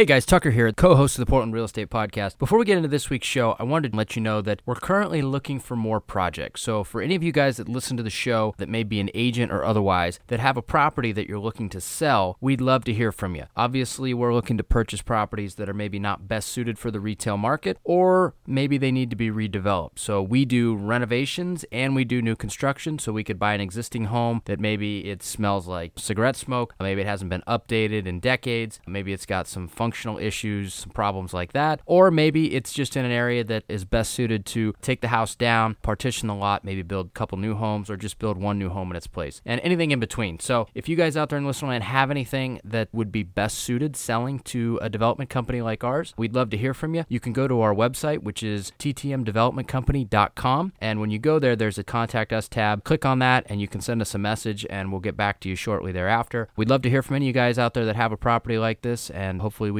Hey guys, Tucker here, co host of the Portland Real Estate Podcast. Before we get into this week's show, I wanted to let you know that we're currently looking for more projects. So, for any of you guys that listen to the show that may be an agent or otherwise that have a property that you're looking to sell, we'd love to hear from you. Obviously, we're looking to purchase properties that are maybe not best suited for the retail market or maybe they need to be redeveloped. So, we do renovations and we do new construction. So, we could buy an existing home that maybe it smells like cigarette smoke, maybe it hasn't been updated in decades, maybe it's got some functional issues, some problems like that. Or maybe it's just in an area that is best suited to take the house down, partition the lot, maybe build a couple new homes, or just build one new home in its place, and anything in between. So if you guys out there in Listener Land have anything that would be best suited selling to a development company like ours, we'd love to hear from you. You can go to our website, which is ttmdevelopmentcompany.com. And when you go there, there's a contact us tab. Click on that and you can send us a message and we'll get back to you shortly thereafter. We'd love to hear from any of you guys out there that have a property like this and hopefully we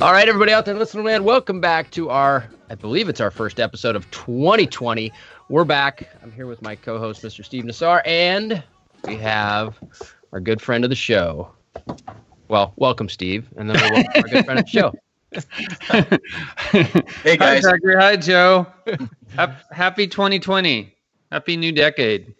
All right, everybody out there listening, man, welcome back to our, I believe it's our first episode of 2020. We're back. I'm here with my co host, Mr. Steve Nassar, and we have our good friend of the show. Well, welcome, Steve, and then we'll welcome our good friend of the show. hey guys. Hi, Tucker. Hi, Joe. Happy 2020. Happy new decade.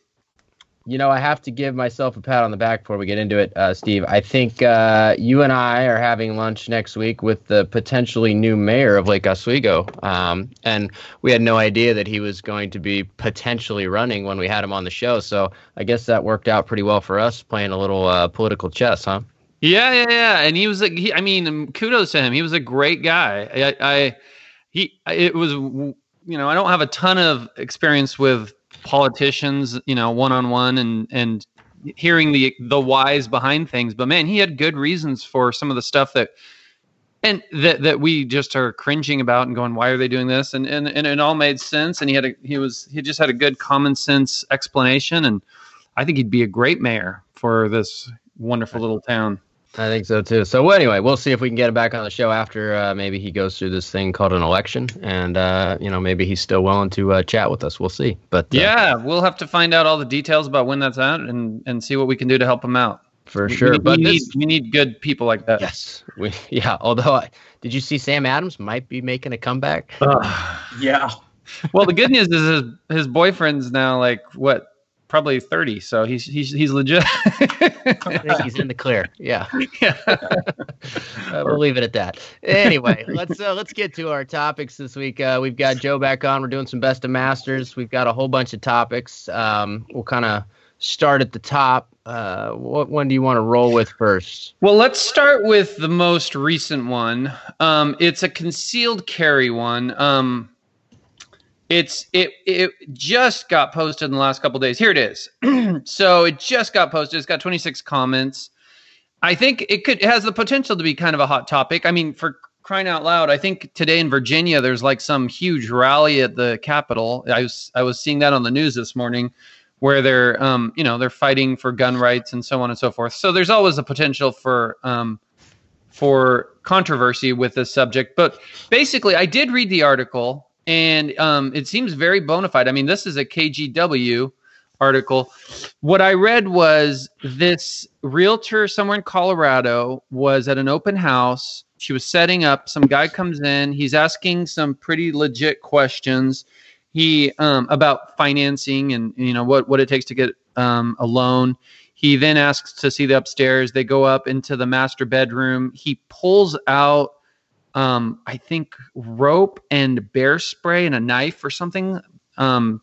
You know, I have to give myself a pat on the back before we get into it, uh, Steve. I think uh, you and I are having lunch next week with the potentially new mayor of Lake Oswego. Um, and we had no idea that he was going to be potentially running when we had him on the show. So I guess that worked out pretty well for us playing a little uh, political chess, huh? Yeah, yeah, yeah. And he was like, he, I mean, kudos to him. He was a great guy. I, I, he, it was, you know, I don't have a ton of experience with politicians, you know, one on one and and hearing the the whys behind things. But man, he had good reasons for some of the stuff that and that that we just are cringing about and going, why are they doing this? And and, and it all made sense. And he had a he was he just had a good common sense explanation. And I think he'd be a great mayor for this wonderful little town. I think so too. So well, anyway, we'll see if we can get him back on the show after uh, maybe he goes through this thing called an election, and uh, you know maybe he's still willing to uh, chat with us. We'll see. But uh, yeah, we'll have to find out all the details about when that's out and and see what we can do to help him out. For sure, we, but we this, need we need good people like that. Yes, we yeah. Although, I, did you see Sam Adams might be making a comeback? yeah. well, the good news is his his boyfriend's now like what probably 30 so he's he's he's legit. He's in the clear yeah. Yeah. Uh, we'll leave it at that. Anyway let's uh, let's get to our topics this week. Uh, we've got joe back on. We're doing some best of masters. We've got a whole bunch of topics. Um, we'll kind of start at the top. Uh, what one do you want to roll with first? Well let's start with the most recent one. Um, it's a concealed carry one. Um, it's it it just got posted in the last couple days. Here it is. so it just got posted. It's got 26 comments. I think it could it has the potential to be kind of a hot topic. I mean, for crying out loud, I think today in Virginia there's like some huge rally at the Capitol. I was I was seeing that on the news this morning where they're um, you know, they're fighting for gun rights and so on and so forth. So there's always a potential for um, for controversy with this subject. But basically, I did read the article and um, it seems very bona fide. I mean, this is a KGW article. What I read was this realtor somewhere in Colorado was at an open house. She was setting up. Some guy comes in. He's asking some pretty legit questions. He um, about financing and you know what what it takes to get um, a loan. He then asks to see the upstairs. They go up into the master bedroom. He pulls out um, I think rope and bear spray and a knife or something. Um,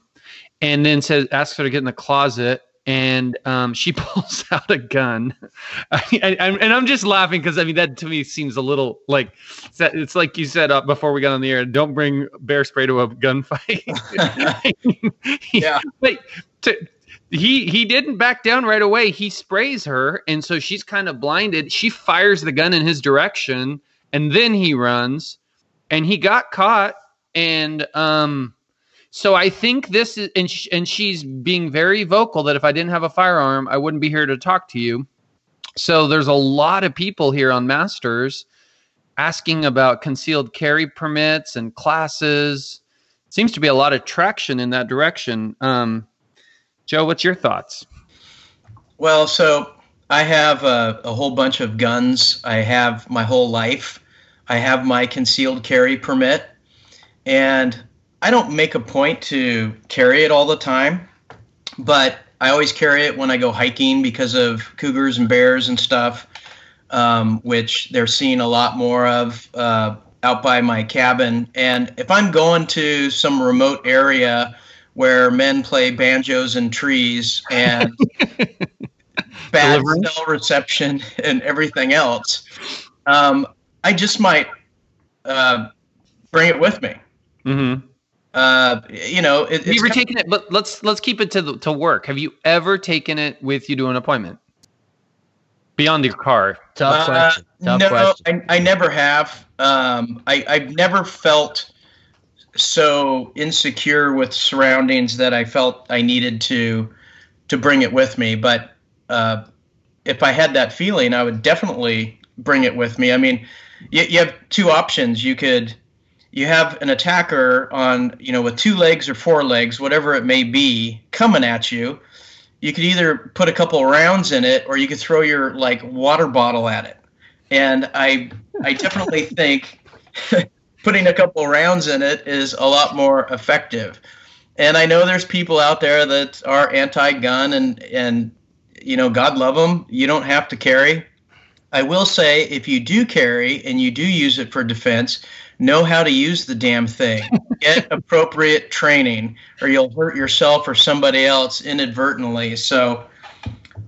and then says asks her to get in the closet and um, she pulls out a gun. I, I, and I'm just laughing because I mean that to me seems a little like it's like you said uh, before we got on the air. Don't bring bear spray to a gunfight. yeah. Wait, to he he didn't back down right away. He sprays her, and so she's kind of blinded. She fires the gun in his direction, and then he runs, and he got caught. And um, so I think this is, and sh- and she's being very vocal that if I didn't have a firearm, I wouldn't be here to talk to you. So there's a lot of people here on Masters asking about concealed carry permits and classes. Seems to be a lot of traction in that direction. Um, Joe, what's your thoughts? Well, so I have a, a, whole bunch of guns. I have my whole life. I have my concealed carry permit, and I don't make a point to carry it all the time, but I always carry it when I go hiking because of cougars and bears and stuff, um, which they're seeing a lot more of uh, out by my cabin. And if I'm going to some remote area where men play banjos and trees and bad cell reception and everything else, um, I just might uh, bring it with me. Mm-hmm. Uh, you know, it, have you ever taken it? But let's let's keep it to the, to work. Have you ever taken it with you to an appointment beyond your car? Tough uh, question. Tough no, question. I, I never have. Um, I I've never felt so insecure with surroundings that I felt I needed to to bring it with me. But uh, if I had that feeling, I would definitely bring it with me. I mean, you, you have two options. You could you have an attacker on you know with two legs or four legs, whatever it may be, coming at you. You could either put a couple rounds in it, or you could throw your like water bottle at it. And I I definitely think putting a couple rounds in it is a lot more effective. And I know there's people out there that are anti-gun and and you know God love them. You don't have to carry. I will say if you do carry and you do use it for defense, know how to use the damn thing. Get appropriate training, or you'll hurt yourself or somebody else inadvertently. So,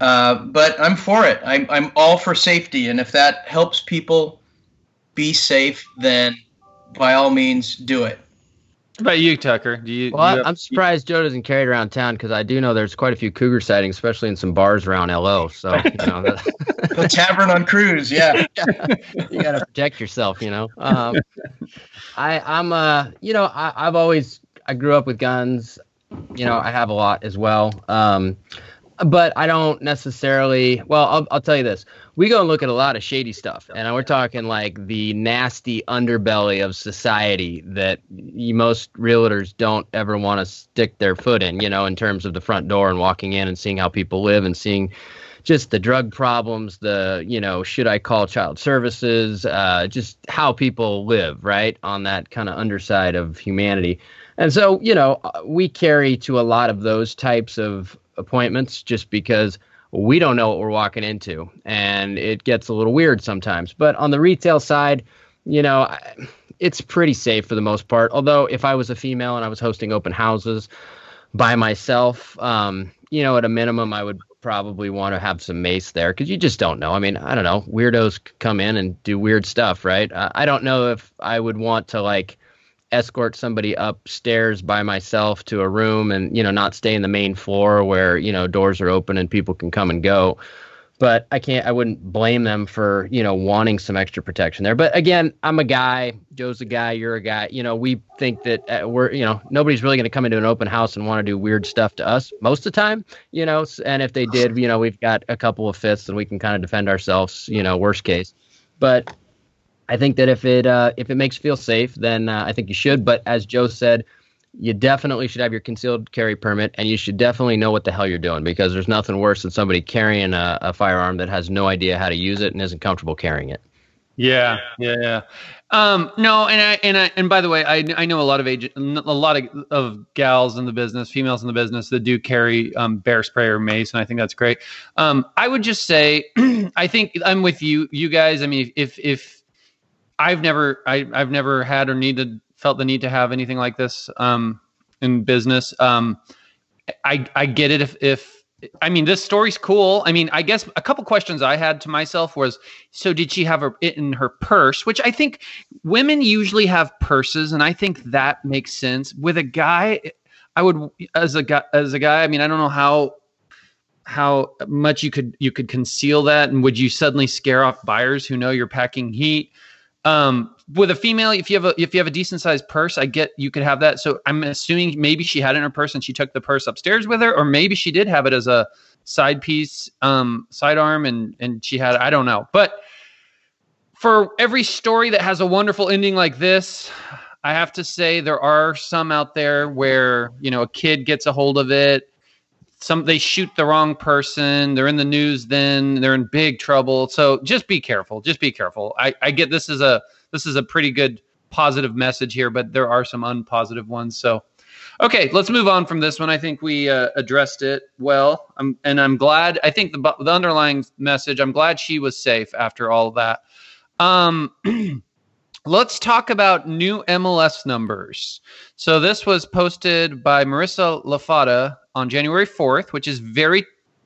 uh, but I'm for it. I'm I'm all for safety, and if that helps people be safe, then by all means, do it. What about you, Tucker? Do you? Well, do you I'm surprised Joe doesn't carry it around town because I do know there's quite a few cougar sightings, especially in some bars around LO. So you know, the tavern on Kruse, yeah. you got to protect yourself, you know. Um, I I'm uh you know I, I've always I grew up with guns, you know I have a lot as well. Um, but I don't necessarily. Well, I'll, I'll tell you this: we go and look at a lot of shady stuff, and we're talking like the nasty underbelly of society that you, most realtors don't ever want to stick their foot in. You know, in terms of the front door and walking in and seeing how people live and seeing just the drug problems, the you know, should I call child services, uh, just how people live, right, on that kind of underside of humanity. And so, you know, we carry to a lot of those types of appointments just because we don't know what we're walking into and it gets a little weird sometimes. But on the retail side you know it's pretty safe for the most part. Although if i was a female and i was hosting open houses by myself um, you know at a minimum i would probably want to have some mace there because you just don't know. I mean i don't know. Weirdos come in and do weird stuff right? I don't know if i would want to like escort somebody upstairs by myself to a room and you know not stay in the main floor where you know doors are open and people can come and go. But i can't i wouldn't blame them for you know wanting some extra protection there. But again i'm a guy. Joe's a guy. You're a guy. You know we think that uh, we're you know nobody's really going to come into an open house and want to do weird stuff to us most of the time you know and if they did you know we've got a couple of fifths and we can kind of defend ourselves you know worst case. But I think that if it uh, if it makes you feel safe, then uh, I think you should. But as Joe said, you definitely should have your concealed carry permit, and you should definitely know what the hell you're doing because there's nothing worse than somebody carrying a, a firearm that has no idea how to use it and isn't comfortable carrying it. Yeah, yeah, yeah. Um, no, and I and I and by the way, I I know a lot of agent, a lot of, of gals in the business, females in the business that do carry um, bear spray or mace, and I think that's great. Um, I would just say, I think I'm with you, you guys. I mean, if if I've never I, I've never had or needed felt the need to have anything like this um, in business. Um, I I get it if if I mean this story's cool. I mean, I guess a couple questions I had to myself was so did she have it in her purse, which I think women usually have purses and I think that makes sense. With a guy I would as a guy as a guy, I mean, I don't know how how much you could you could conceal that, and would you suddenly scare off buyers who know you're packing heat? Um, with a female, if you have a if you have a decent sized purse, I get you could have that. So I'm assuming maybe she had it in her purse and she took the purse upstairs with her, or maybe she did have it as a side piece, um, sidearm, and and she had I don't know, but for every story that has a wonderful ending like this, I have to say there are some out there where you know a kid gets a hold of it, some they shoot the wrong person, they're in the news, then they're in big trouble. So just be careful. Just be careful. I, I get this is a this is a pretty good positive message here, but there are some unpositive ones. So okay, let's move on from this one. I think we uh, addressed it well, I'm, and I'm glad. I think the the underlying message. I'm glad she was safe after all that. Um, let's talk about new MLS numbers. So this was posted by Marissa Lafada on January 4th, which is very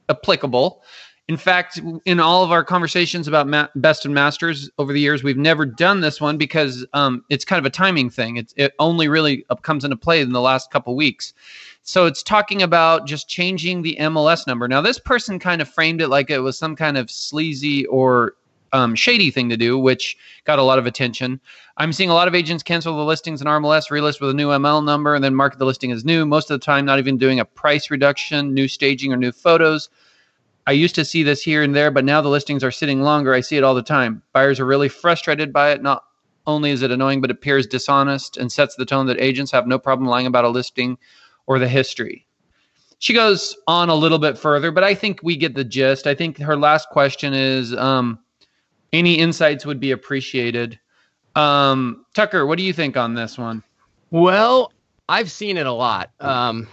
applicable. In fact, in all of our conversations about ma- best and masters over the years, we've never done this one because um, it's kind of a timing thing. It's, it only really comes into play in the last couple weeks. So it's talking about just changing the MLS number. Now, this person kind of framed it like it was some kind of sleazy or um, shady thing to do, which got a lot of attention. I'm seeing a lot of agents cancel the listings in RMLS, relist with a new ML number, and then market the listing as new. Most of the time, not even doing a price reduction, new staging, or new photos. I used to see this here and there, but now the listings are sitting longer. I see it all the time. Buyers are really frustrated by it. Not only is it annoying, but it appears dishonest and sets the tone that agents have no problem lying about a listing or the history. She goes on a little bit further, but I think we get the gist. I think her last question is um, any insights would be appreciated. Um, Tucker, what do you think on this one? Well, I've seen it a lot. Um,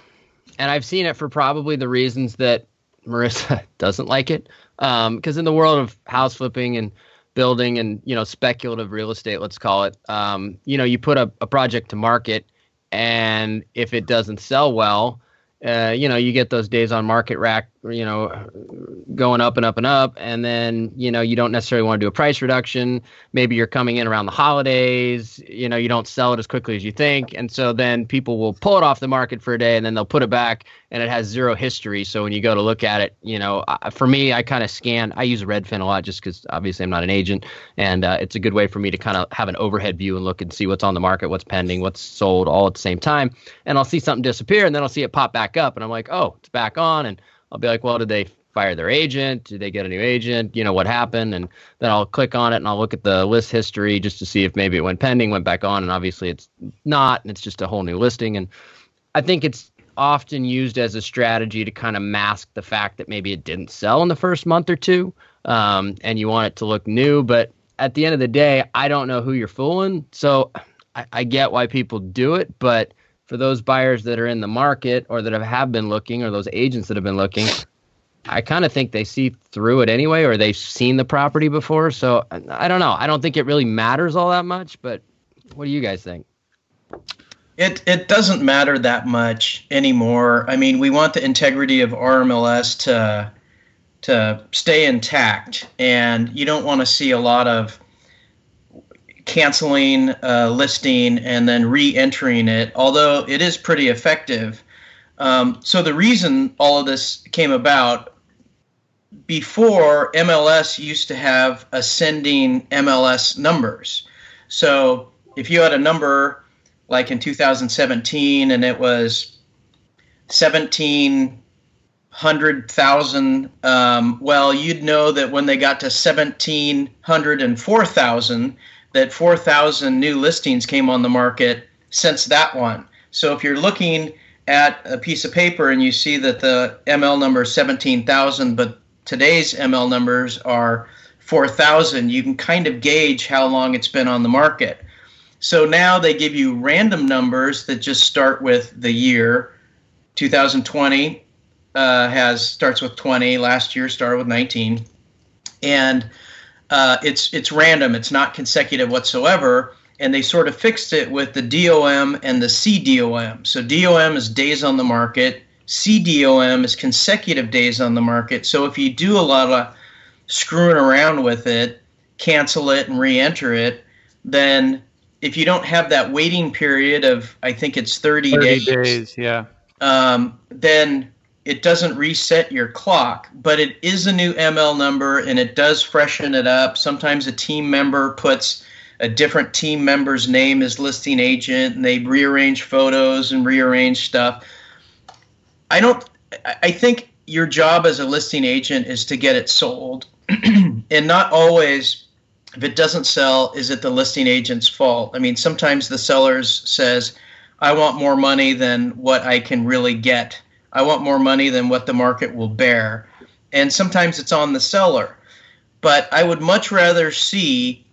and I've seen it for probably the reasons that Marissa doesn't like it. Because um, in the world of house flipping and building and you know speculative real estate, let's call it, um, you know, you put a, a project to market, and if it doesn't sell well, uh, you know, you get those days on market rack, you know, going up and up and up. And then, you know, you don't necessarily want to do a price reduction. Maybe you're coming in around the holidays, you know, you don't sell it as quickly as you think. And so then people will pull it off the market for a day and then they'll put it back and it has zero history. So when you go to look at it, you know, for me, I kind of scan, I use Redfin a lot just because obviously I'm not an agent. And uh, it's a good way for me to kind of have an overhead view and look and see what's on the market, what's pending, what's sold all at the same time. And I'll see something disappear and then I'll see it pop back up. And I'm like, oh, it's back on. And I'll be like, well, did they fire their agent? Did they get a new agent? You know, what happened? And then I'll click on it and I'll look at the list history just to see if maybe it went pending, went back on, and obviously it's not, and it's just a whole new listing. And I think it's often used as a strategy to kind of mask the fact that maybe it didn't sell in the first month or two, um, and you want it to look new. But at the end of the day, I don't know who you're fooling. So I, I get why people do it, but for those buyers that are in the market or that have, been looking or those agents that have been looking, I kind of think they see through it anyway, or they've seen the property before. So I don't know. I don't think it really matters all that much. But what do you guys think? It it doesn't matter that much anymore. I mean, we want the integrity of RMLS to to stay intact, and you don't want to see a lot of canceling a listing and then re-entering it. Although it is pretty effective um, so the reason all of this came about before MLS used to have ascending MLS numbers. So if you had a number like in 2017 and it was 1700,000, um, well, you'd know that when they got to 1700 and 4,000, that 4,000 new listings came on the market since that one. So if you're looking at a piece of paper and you see that the ML number is 17,000, but today's ML numbers are 4,000, you can kind of gauge how long it's been on the market. So now they give you random numbers that just start with the year. 2020 uh, has starts with 20. Last year started with 19, and uh, it's it's random. It's not consecutive whatsoever and they sort of fixed it with the DOM and the CDOM. So DOM is days on the market, CDOM is consecutive days on the market. So if you do a lot of screwing around with it, cancel it and re-enter it, then if you don't have that waiting period of I think it's 30, 30 days, days, yeah. Um, then it doesn't reset your clock, but it is a new ML number and it does freshen it up. Sometimes a team member puts a different team member's name as listing agent and they rearrange photos and rearrange stuff. I don't I think your job as a listing agent is to get it sold and not always if it doesn't sell is it the listing agent's fault. I mean, sometimes the sellers says I want more money than what I can really get I want more money than what the market will bear. And sometimes it's on the seller. But I would much rather see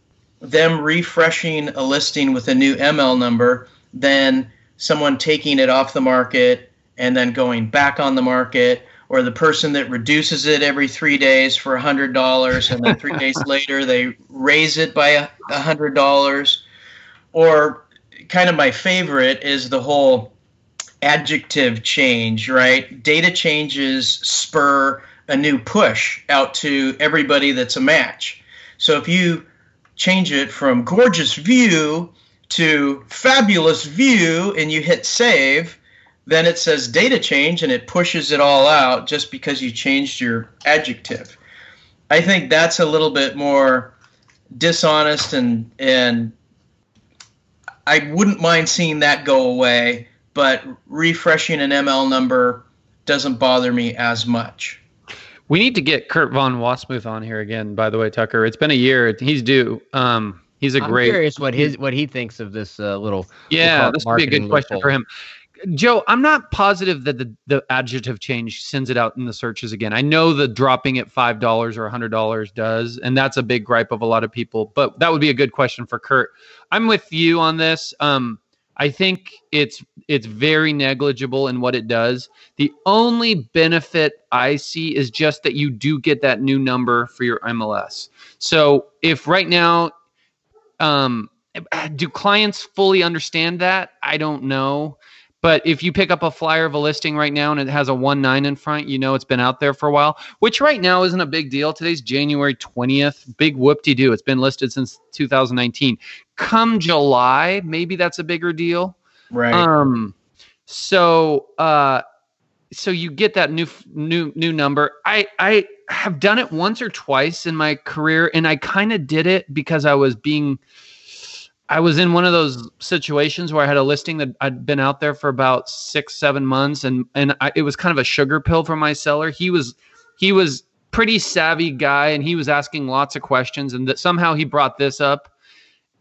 them refreshing a listing with a new ML number than someone taking it off the market and then going back on the market or the person that reduces it every three days for a hundred dollars and then three days later they raise it by a hundred dollars or kind of my favorite is the whole adjective change, right? Data changes spur a new push out to everybody that's a match. So if you change it from gorgeous view to fabulous view and you hit save, then it says data change and it pushes it all out just because you changed your adjective. I think that's a little bit more dishonest and and I wouldn't mind seeing that go away but refreshing an ML number doesn't bother me as much. We need to get Kurt von Wasmuth on here again. By the way, Tucker, it's been a year. He's due. Um, he's a I'm great. Curious what his what he thinks of this uh, little. Yeah, this would be a good question for him. Joe, I'm not positive that the, the adjective change sends it out in the searches again. I know the dropping at five dollars or hundred dollars does, and that's a big gripe of a lot of people. But that would be a good question for Kurt. I'm with you on this. Um, I think it's it's very negligible in what it does. The only benefit I see is just that you do get that new number for your MLS. So if right now, um, do clients fully understand that? I don't know. But if you pick up a flyer of a listing right now and it has a one nine in front, you know it's been out there for a while, which right now isn't a big deal. Today's January 20th. Big whoop de doo. It's been listed since 2019. Come July, maybe that's a bigger deal. Right. Um, so uh so you get that new new new number. I I have done it once or twice in my career and I kind of did it because I was being I was in one of those situations where I had a listing that I'd been out there for about six, seven months, and and I, it was kind of a sugar pill for my seller. He was he was pretty savvy guy, and he was asking lots of questions, and that somehow he brought this up,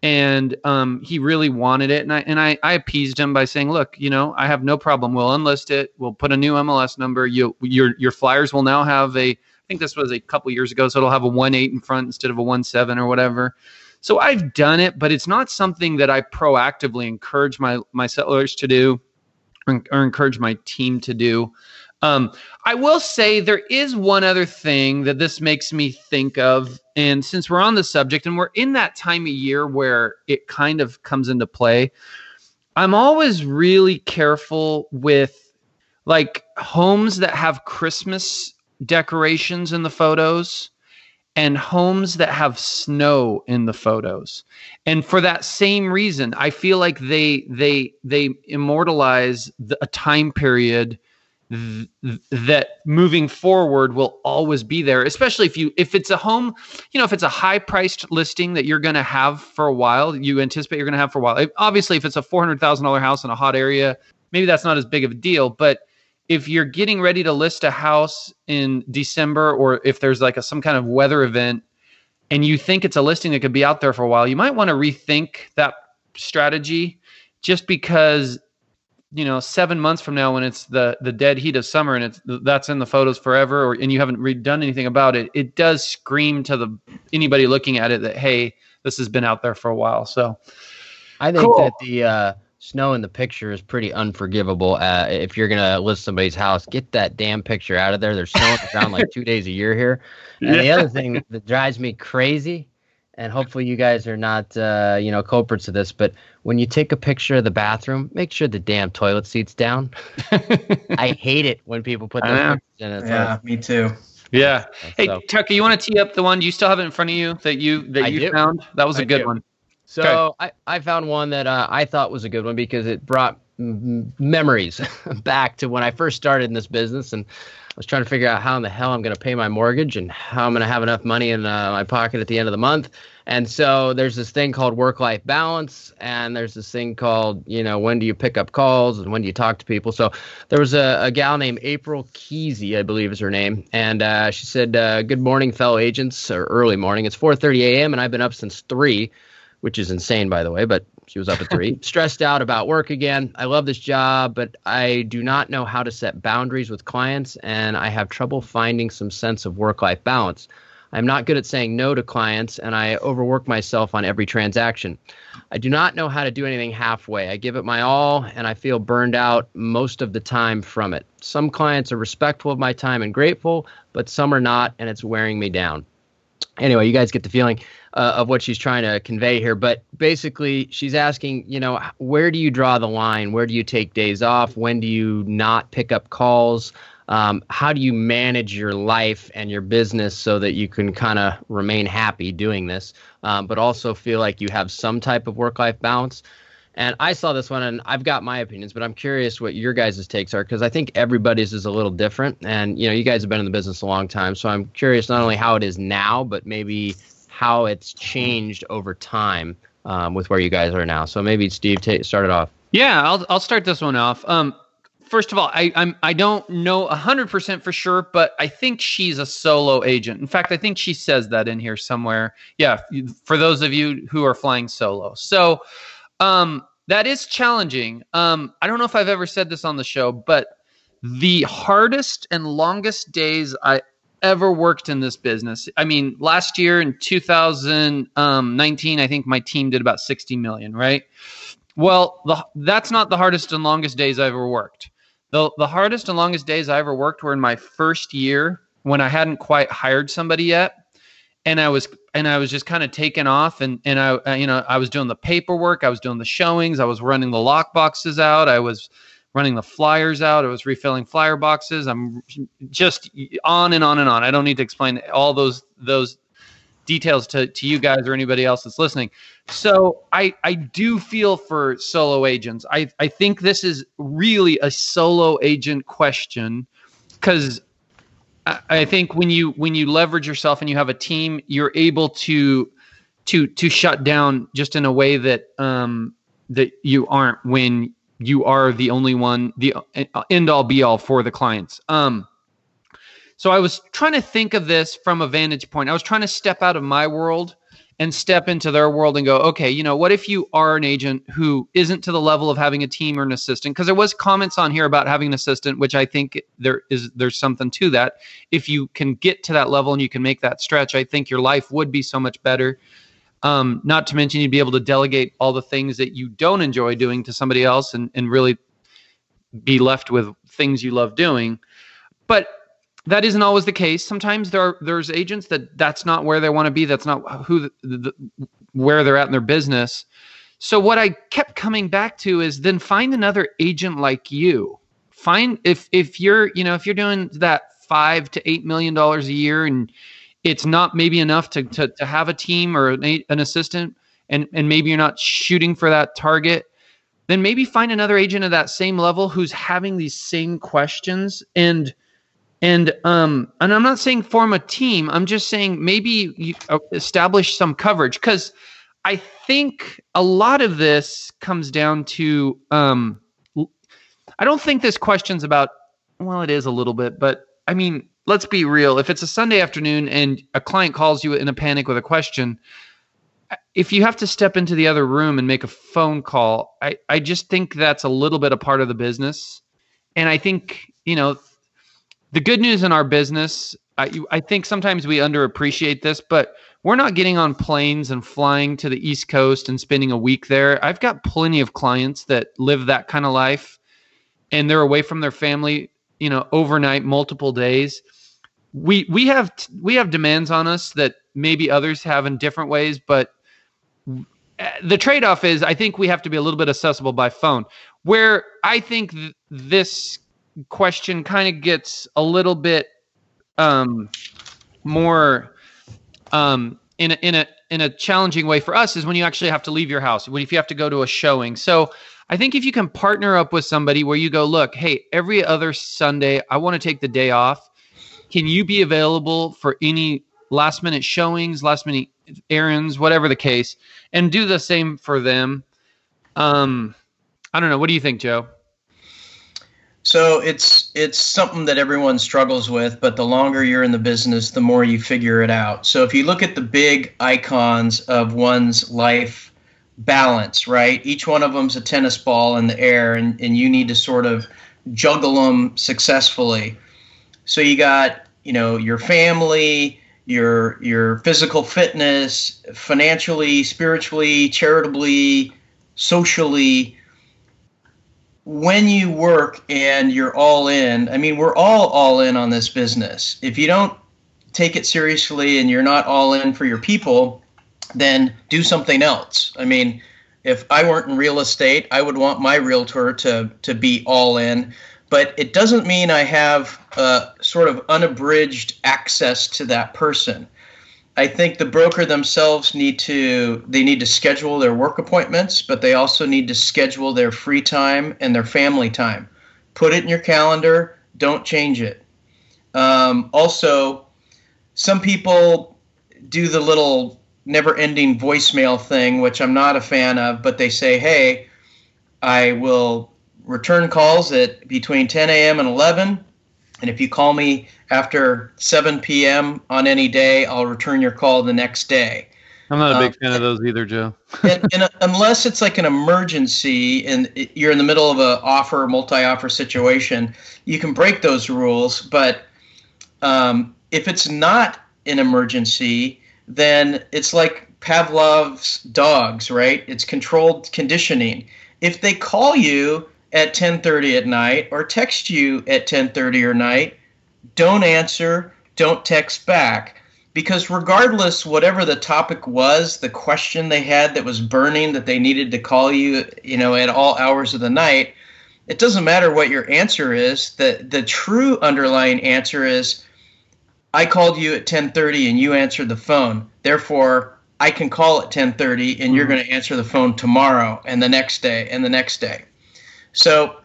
and um, he really wanted it, and I and I, I appeased him by saying, look, you know, I have no problem. We'll unlist it. We'll put a new MLS number. You your your flyers will now have a. I think this was a couple years ago, so it'll have a one eight in front instead of a one seven or whatever so I've done it, but it's not something that I proactively encourage my my sellers to do or, encourage my team to do. Um, I will say there is one other thing that this makes me think of. And since we're on the subject and we're in that time of year where it kind of comes into play, I'm always really careful with like homes that have Christmas decorations in the photos and homes that have snow in the photos. And for that same reason i feel like they they they immortalize the, a time period th- that moving forward will always be there especially if you if it's a home you know if it's a high priced listing that you're going to have for a while you anticipate you're going to have for a while. Obviously if it's a $400000 house in a hot area maybe that's not as big of a deal but if you're getting ready to list a house in December or if there's like a, some kind of weather event and you think it's a listing that could be out there for a while, you might want to rethink that strategy just because you know 7 months from now when it's the the dead heat of summer and it's that's in the photos forever or and you haven't redone anything about it it does scream to the anybody looking at it that hey this has been out there for a while so I think cool. that the uh snow in the picture is pretty unforgivable. Uh, if you're gonna list somebody's house, get that damn picture out of there. There's snow around like two days a year here. And yeah. the other thing that drives me crazy, and hopefully you guys are not, uh, you know, culprits of this, but when you take a picture of the bathroom, make sure the damn toilet seat's down. I hate it when people put those pictures in it. Yeah, like, me too. Yeah. Hey, so. Tucker, you want to tee up the one? Do you still have it in front of you that you that I you do. found? That was a I good do. one. So okay. I, I found one that uh, I thought was a good one because it brought m- memories back to when I first started in this business, and I was trying to figure out how in the hell I'm going to pay my mortgage and how I'm going to have enough money in uh, my pocket at the end of the month. And so there's this thing called work-life balance, and there's this thing called, you know, when do you pick up calls and when do you talk to people. So there was a, a gal named April Keesey, I believe is her name, and uh, she said, uh, "Good morning, fellow agents, or early morning. It's 4:30 a.m. and I've been up since three, which is insane, by the way, but." She was up at three, stressed out about work again. I love this job, but I do not know how to set boundaries with clients, and I have trouble finding some sense of work life balance. I'm not good at saying no to clients, and I overwork myself on every transaction. I do not know how to do anything halfway. I give it my all, and I feel burned out most of the time from it. Some clients are respectful of my time and grateful, but some are not, and it's wearing me down. Anyway, you guys get the feeling uh, of what she's trying to convey here. But basically, she's asking, you know, where do you draw the line? Where do you take days off? When do you not pick up calls? Um, how do you manage your life and your business so that you can kind of remain happy doing this, um, but also feel like you have some type of work life balance? And I saw this one, and I've got my opinions, but I'm curious what your guys' takes are because I think everybody's is a little different. And you know, you guys have been in the business a long time, so I'm curious not only how it is now, but maybe how it's changed over time um, with where you guys are now. So maybe Steve, t- start it off. Yeah, I'll I'll start this one off. Um, first of all, I I'm I don't know hundred percent for sure, but I think she's a solo agent. In fact, I think she says that in here somewhere. Yeah, for those of you who are flying solo, so um, that is challenging. Um, I don't know if I've ever said this on the show, but the hardest and longest days I ever worked in this business. I mean, last year in 2019, I think my team did about 60 million, right? Well, the, that's not the hardest and longest days I ever worked. The, the hardest and longest days I ever worked were in my first year when I hadn't quite hired somebody yet. And I was and I was just kind of taking off and and I you know I was doing the paperwork, I was doing the showings, I was running the lock boxes out, I was running the flyers out. I was refilling flyer boxes. I'm just on and on and on. I don't need to explain all those those details to, to you guys or anybody else that's listening. So I I do feel for solo agents. I I think this is really a solo agent question because I, think when you when you leverage yourself and you have a team, you're able to to to shut down just in a way that um that you aren't when you are the only one, the uh, end all be all for the clients. Um, so I was trying to think of this from a vantage point. I was trying to step out of my world and step into their world and go, okay, you know, what if you are an agent who isn't to the level of having a team or an assistant? Because there was comments on here about having an assistant, which I think there is there's something to that. If you can get to that level and you can make that stretch, I think your life would be so much better. Um, not to mention, you'd be able to delegate all the things that you don't enjoy doing to somebody else and, and really be left with things you love doing. But that isn't always the case. Sometimes there are there's agents that that's not where they want to be. That's not who the, the, where they're at in their business. So what I kept coming back to is then find another agent like you. Find if if you're you know if you're doing that five to eight million dollars a year and it's not maybe enough to, to, to have a team or an, an assistant and, and maybe you're not shooting for that target then maybe find another agent of that same level who's having these same questions and and um and i'm not saying form a team i'm just saying maybe you uh, establish some coverage because i think a lot of this comes down to um i don't think this question's about well it is a little bit but i mean let's be real. If it's a Sunday afternoon and a client calls you in a panic with a question, if you have to step into the other room and make a phone call, I, I just think that's a little bit a part of the business. And I think, you know, the good news in our business, I, I think sometimes we underappreciate this, but we're not getting on planes and flying to the East Coast and spending a week there. I've got plenty of clients that live that kind of life and they're away from their family, you know, overnight, multiple days we we have we have demands on us that maybe others have in different ways, but uh, the trade-off is I think we have to be a little bit accessible by phone. Where I think th- this question kind of gets a little bit um, more um, in a, in a in a challenging way for us is when you actually have to leave your house. When if you have to go to a showing. So I think if you can partner up with somebody where you go, look, hey, every other Sunday, I want to take the day off. Can you be available for any last minute showings, last minute errands, whatever the case, and do the same for them? Um, I don't know. What do you think, Joe? So it's it's something that everyone struggles with, but the longer you're in the business, the more you figure it out. So if you look at the big icons of one's life balance, right? Each one of them's a tennis ball in the air, and, and you need to sort of juggle them successfully. So you got, you know, your family, your your physical fitness, financially, spiritually, charitably, socially, when you work and you're all in, I mean, we're all all in on this business. If you don't take it seriously and you're not all in for your people, then do something else. I mean, if I weren't in real estate, I would want my realtor to to be all in, but it doesn't mean I have a sort of unabridged access to that person. I think the broker themselves need to they need to schedule their work appointments, but they also need to schedule their free time and their family time. Put it in your calendar. Don't change it. Um, also, some people do the little never-ending voicemail thing, which I'm not a fan of. But they say, "Hey, I will return calls at between 10 a.m. and 11, and if you call me after 7 p.m. on any day, I'll return your call the next day. I'm not a big um, fan of those either, Joe. and, and, unless it's like an emergency and you're in the middle of a offer, multi-offer situation, you can break those rules. But um, if it's not an emergency, then it's like Pavlov's dogs, right? It's controlled conditioning. If they call you at 10:30 at night or text you at 10:30 or night, don't answer, don't text back. Because regardless, whatever the topic was, the question they had that was burning that they needed to call you, you know, at all hours of the night, it doesn't matter what your answer is. The the true underlying answer is I called you at 10:30 and you answered the phone. Therefore, I can call at 10:30 and you're mm-hmm. going to answer the phone tomorrow and the next day and the next day. So,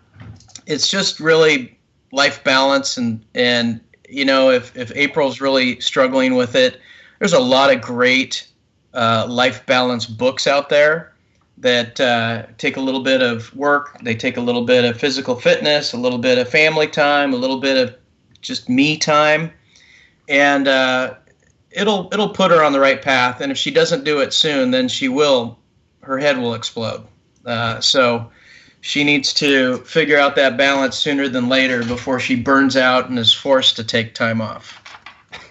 it's just really life balance and and you know if if April's really struggling with it, there's a lot of great uh, life balance books out there that uh, take a little bit of work. They take a little bit of physical fitness, a little bit of family time, a little bit of just me time, and uh, it'll it'll put her on the right path. And if she doesn't do it soon, then she will. Her head will explode. Uh, so she needs to figure out that balance sooner than later before she burns out and is forced to take time off.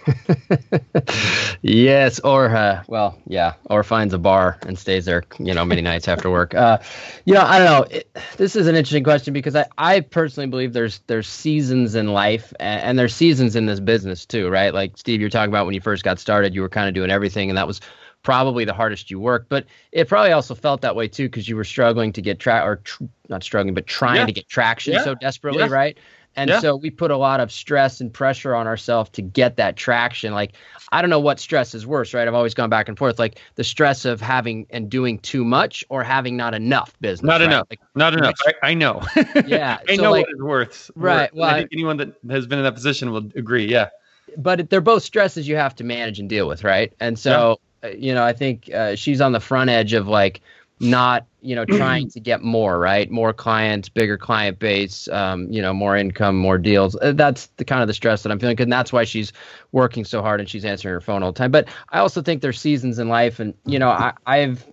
yes, or uh, well, yeah, or finds a bar and stays there, you know, many nights after work. Uh, you know, I don't know. It, this is an interesting question because I, I personally believe there's there's seasons in life and, and there's seasons in this business too, right? Like Steve, you're talking about when you first got started, you were kind of doing everything, and that was probably the hardest you worked. But it probably also felt that way too because you were struggling to get track or tr- not struggling, but trying yeah. to get traction yeah. so desperately, yeah. right? And so we put a lot of stress and pressure on ourselves to get that traction. Like, I don't know what stress is worse, right? I've always gone back and forth. Like the stress of having and doing too much or having not enough business. Not right? enough. Like, not enough. Which, I, I, know. Yeah. I so know like, what it's worth. Right. Well, I think anyone that has been in that position will agree. Yeah. But they're both stresses you have to manage and deal with, right? And so you know, I think uh, she's on the front edge of like not, you know, trying to get more, right? More clients, bigger client base, um, you know, more income, more deals. Uh, that's the kind of the stress that I'm feeling, and that's why she's working so hard and she's answering her phone all the time. But I also think there's seasons in life, and you know, I, I've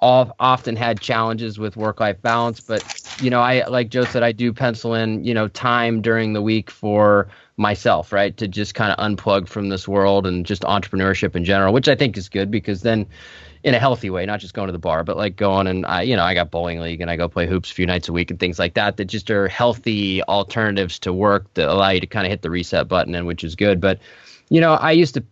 often had challenges with work life balance, but you know, I like Joe said, I do pencil in, you know, time during the week for myself, right? To just kind of unplug from this world and just entrepreneurship in general, which I think is good because then in a healthy way, not just going to the bar, but like going and I, you know, I got bowling league and I go play hoops a few nights a week and things like that that just are healthy alternatives to work that allow you to kind of hit the reset button and which is good. But, you know, I used to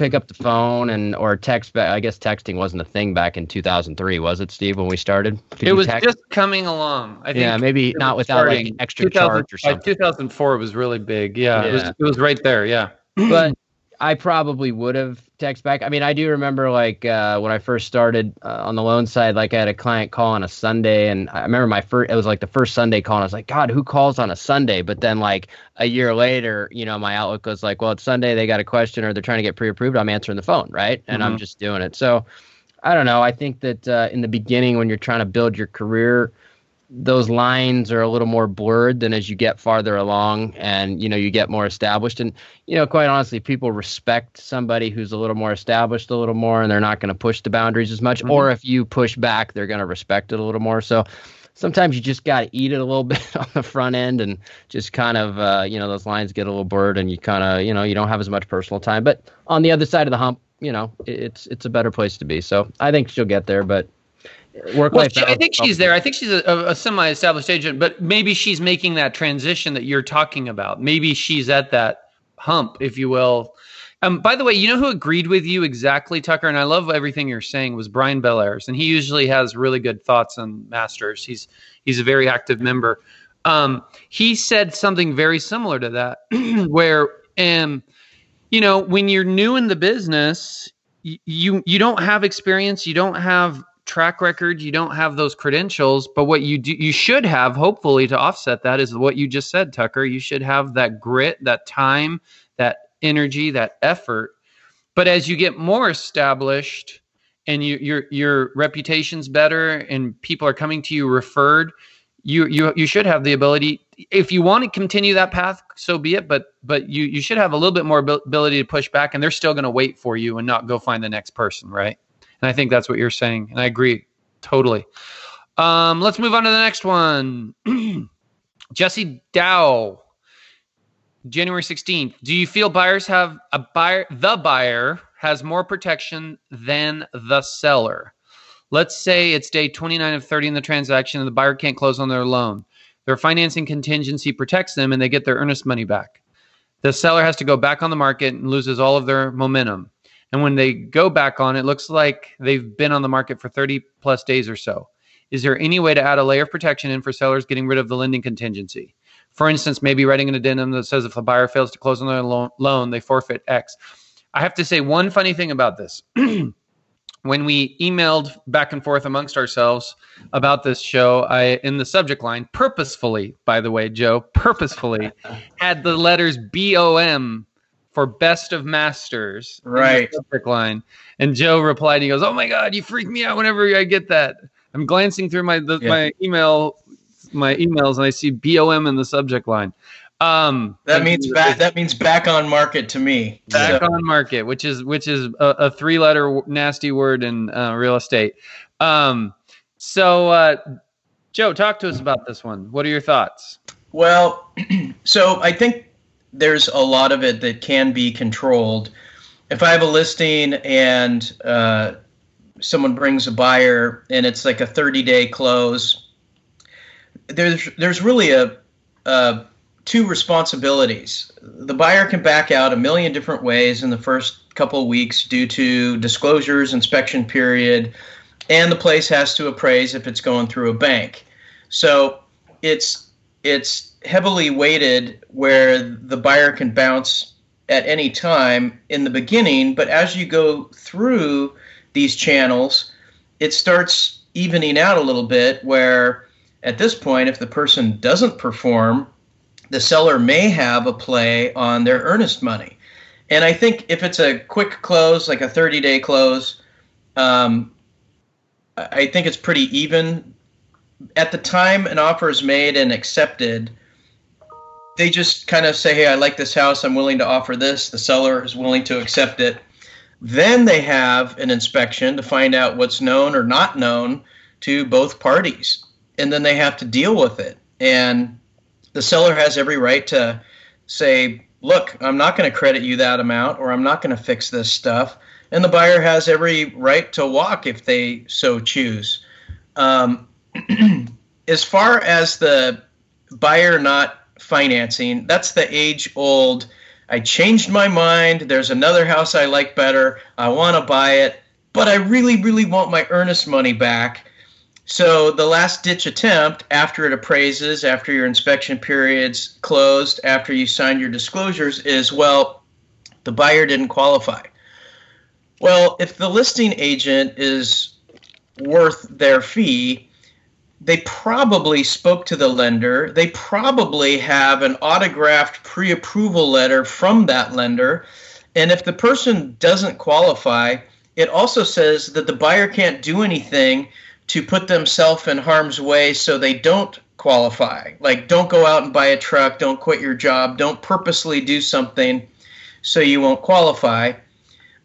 pick up the phone and or text back. I guess texting wasn't a thing back in 2003, was it, Steve? When we started, Could it was text? just coming along. I think yeah, maybe not without like extra charge or something. 2004 was really big. Yeah, yeah. It, was, it was right there. Yeah, but I probably would have text back. I mean, I do remember like uh, when I first started uh, on the loan side, like I had a client call on a Sunday, and I remember my first, it was like the first Sunday call, and I was like, God, who calls on a Sunday? But then like a year later, you know, my outlook was like, well, it's Sunday, they got a question or they're trying to get pre-approved. I'm answering the phone, right? And mm-hmm. I'm just doing it. So I don't know. I think that uh, in the beginning, when you're trying to build your career, those lines are a little more blurred than as you get farther along and you know you get more established. And you know quite honestly people respect somebody who's a little more established a little more and they're not going to push the boundaries as much. Mm-hmm. or if you push back they're going to respect it a little more. So sometimes you just got to eat it a little bit on the front end and just kind of uh, you know those lines get a little blurred and you kind of you know you don't have as much personal time. But on the other side of the hump you know it's it's a better place to be. So i think she'll get there but work well, I think she's there. I think she's a, a, semi-established agent, but maybe she's making that transition that you're talking about. Maybe she's at that hump, if you will. Um, by the way, you know who agreed with you exactly, Tucker, and I love everything you're saying was Brian Bellairs, and he usually has really good thoughts on masters. He's he's a very active member. Um, he said something very similar to that, where um, you know, when you're new in the business, you you don't have experience, you don't have track record, you don't have those credentials, but what you do you should have hopefully to offset that is what you just said, Tucker. You should have that grit, that time, that energy, that effort. But as you get more established and you, your your reputation's better and people are coming to you referred, you you you should have the ability if you want to continue that path so be it but but you you should have a little bit more ability to push back and they're still going to wait for you and not go find the next person right and I think that's what you're saying. And I agree totally. Um, let's move on to the next one. Jesse Dow, January 16th. Do you feel buyers have a buyer, the buyer has more protection than the seller? Let's say it's day 29 of 30 in the transaction and the buyer can't close on their loan. Their financing contingency protects them and they get their earnest money back. The seller has to go back on the market and loses all of their momentum. And when they go back on, it looks like they've been on the market for 30 plus days or so. Is there any way to add a layer of protection in for sellers getting rid of the lending contingency? For instance, maybe writing an addendum that says if the buyer fails to close on their lo- loan, they forfeit X. I have to say one funny thing about this. when we emailed back and forth amongst ourselves about this show, I in the subject line purposefully, by the way, Joe, purposefully had the letters BOM for best of masters. Right. subject line. And Joe replied, he goes, Oh my God, you freak me out whenever I get that. I'm glancing through my the, yeah. my email my emails and I see BOM in the subject line. Um, that means back. That means back on market to me. Back so. on market, which is which is a, a three letter nasty word in uh, real estate. Um, so, uh, Joe, talk to us about this one. What are your thoughts? Well, so I think there's a lot of it that can be controlled. If I have a listing and uh, someone brings a buyer and it's like a 30 day close, there's there's really a, a two responsibilities. The buyer can back out a million different ways in the first couple of weeks due to disclosures, inspection period, and the place has to appraise if it's going through a bank. So it's it's heavily weighted where the buyer can bounce at any time in the beginning, but as you go through these channels, it starts evening out a little bit where at this point, if the person doesn't perform, the seller may have a play on their earnest money. And I think if it's a quick close, like a 30 day close, um, I think it's pretty even at the time an offer is made and accepted, they just kind of say, "Hey, I like this house. I'm willing to offer this." The seller is willing to accept it. Then they have an inspection to find out what's known or not known to both parties, and then they have to deal with it. And the seller has every right to say, "Look, I'm not going to credit you that amount, or I'm not going to fix this stuff." And the buyer has every right to walk if they so choose. Um, as far as the buyer not financing, that's the age old. I changed my mind. There's another house I like better. I want to buy it, but I really, really want my earnest money back. So the last ditch attempt after it appraises, after your inspection period's closed, after you signed your disclosures is well, the buyer didn't qualify. Well, if the listing agent is worth their fee, they probably spoke to the lender. They probably have an autographed pre approval letter from that lender. And if the person doesn't qualify, it also says that the buyer can't do anything to put themselves in harm's way so they don't qualify. Like, don't go out and buy a truck, don't quit your job, don't purposely do something so you won't qualify.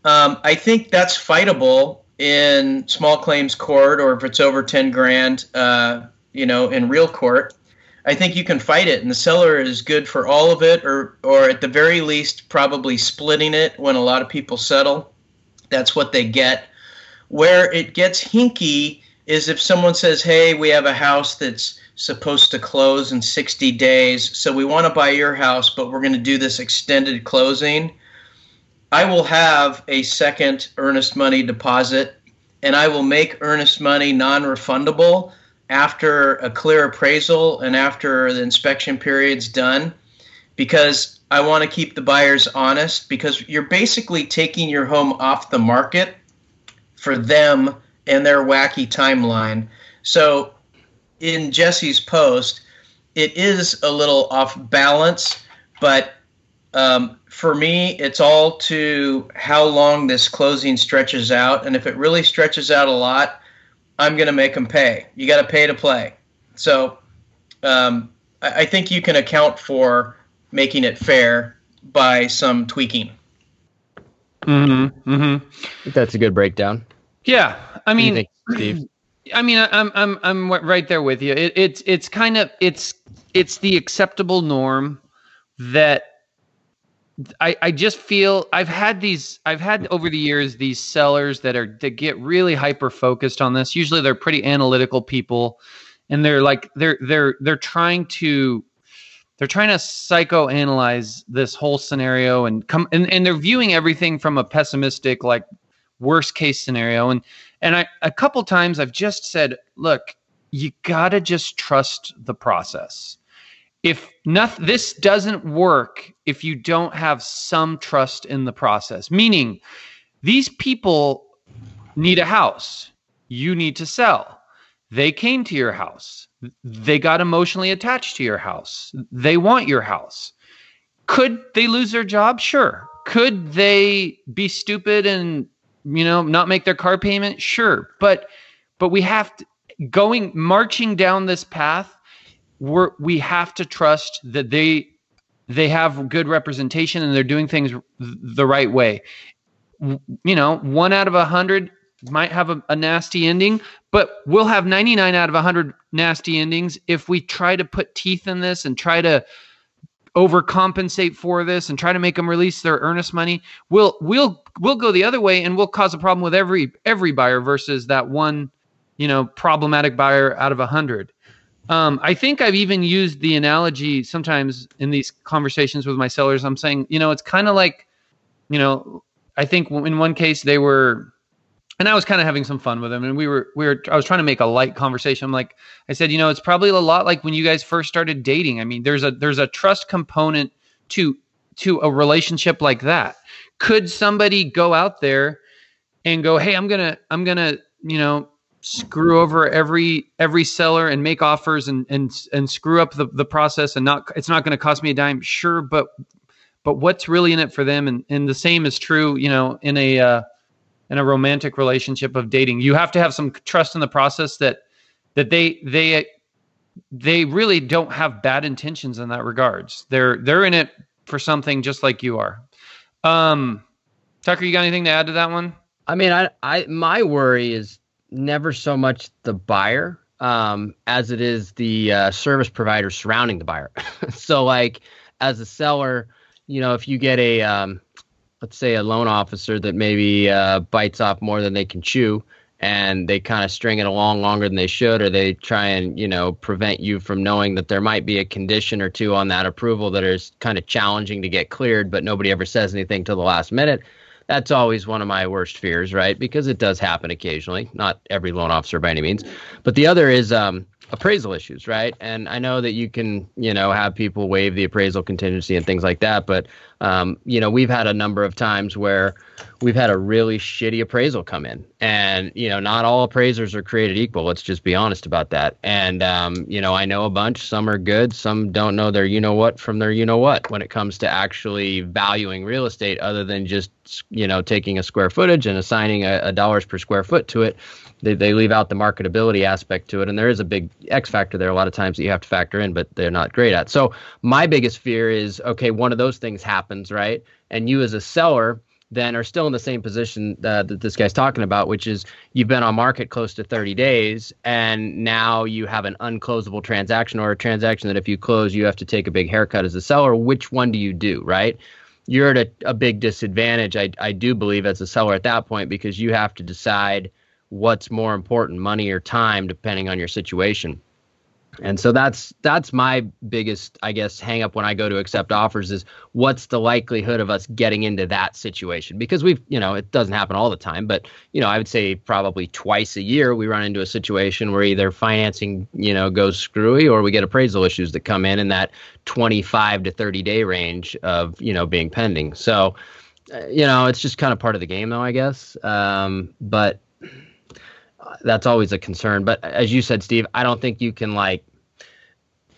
Um, I think that's fightable in small claims court or if it's over 10 grand, uh, you know, in real court. I think you can fight it, and the seller is good for all of it, or or at the very least, probably splitting it when a lot of people settle. That's what they get. Where it gets hinky is if someone says, "Hey, we have a house that's supposed to close in 60 days, so we want to buy your house, but we're going to do this extended closing." I will have a second earnest money deposit, and I will make earnest money non-refundable after a clear appraisal and after the inspection period's done because I want to keep the buyers honest because you're basically taking your home off the market for them and their wacky timeline. So in Jesse's post, it is a little off balance, but um, for me, it's all to how long this closing stretches out. And if it really stretches out a lot, I'm going to make them pay. You got to pay to play. So um, I, I think you can account for making it fair by some tweaking. Mm-hmm. Mm-hmm. That's a good breakdown. Yeah, I mean, think, Steve? I mean, I'm I'm I'm right there with you. It, it's it's kind of it's it's the acceptable norm that I, I just feel I've had these I've had over the years these sellers that are that get really hyper focused on this. Usually they're pretty analytical people and they're like they're they're they're trying to they're trying to psychoanalyze this whole scenario and come and, and they're viewing everything from a pessimistic like worst case scenario and and I a couple times I've just said, look, you got to just trust the process if nothing this doesn't work if you don't have some trust in the process. Meaning these people need a house. You need to sell. They came to your house. They got emotionally attached to your house. They want your house. Could they lose their job? Sure. Could they be stupid and you know not make their car payment? Sure. But but we have to going marching down this path we're we have to trust that they they have good representation and they're doing things the right way. You know, one out of a hundred might have a, a, nasty ending, but we'll have 99 out of 100 nasty endings if we try to put teeth in this and try to overcompensate for this and try to make them release their earnest money. We'll we'll we'll go the other way and we'll cause a problem with every every buyer versus that one, you know, problematic buyer out of a hundred. Um, I think I've even used the analogy sometimes in these conversations with my sellers. I'm saying, you know, it's kind of like, you know, I think in one case they were, and I was kind of having some fun with them, and we were, we were, I was trying to make a light conversation. I'm like, I said, you know, it's probably a lot like when you guys first started dating. I mean, there's a, there's a trust component to, to a relationship like that. Could somebody go out there and go, hey, I'm gonna, I'm gonna, you know, screw over every every seller and make offers and and and screw up the, the process and not it's not going to cost me a dime. Sure but but what's really in it for them? And and the same is true you know in a uh, in a romantic relationship of dating. You have to have some trust in the process that that they they they really don't have bad intentions in that regards. They're they're in it for something just like you are. Um tucker you got anything to add to that one? I mean i i my worry is never so much the buyer um, as it is the uh, service provider surrounding the buyer. so, like as a seller, you know, if you get a um, let's say a loan officer that maybe uh, bites off more than they can chew, and they kind of string it along longer than they should, or they try and you know prevent you from knowing that there might be a condition or two on that approval that is kind of challenging to get cleared, but nobody ever says anything till the last minute that's always one of my worst fears, right? Because it does happen occasionally, not every loan officer by any means. But the other is um, appraisal issues, right? And I know that you can, you know, have people waive the appraisal contingency and things like that, but um, you know, we've had a number of times where we've had a really shitty appraisal come in, and you know, not all appraisers are created equal. Let's just be honest about that. And um, you know, I know a bunch. Some are good. Some don't know their you know what from their you know what when it comes to actually valuing real estate, other than just you know taking a square footage and assigning a, a dollars per square foot to it they, they leave out the marketability aspect to it and there is a big x factor there a lot of times that you have to factor in but they're not great at so my biggest fear is okay one of those things happens right and you as a seller then are still in the same position uh, that this guy's talking about, which is you've been on market close to 30 days, and now you have an unclosable transaction or a transaction that if you close, you have to take a big haircut as a seller. Which one do you do, right? You're at a, a big disadvantage, I, I do believe, as a seller at that point because you have to decide – what's more important, money or time, depending on your situation. And so that's that's my biggest, I guess, hang up when I go to accept offers is what's the likelihood of us getting into that situation? Because we've, you know, it doesn't happen all the time, but you know, I would say probably twice a year we run into a situation where either financing, you know, goes screwy or we get appraisal issues that come in in that 25 to 30 day range of, you know, being pending. So, uh, you know, it's just kind of part of the game though, I guess. Um, but that's always a concern. But as you said, Steve, I don't think you can like.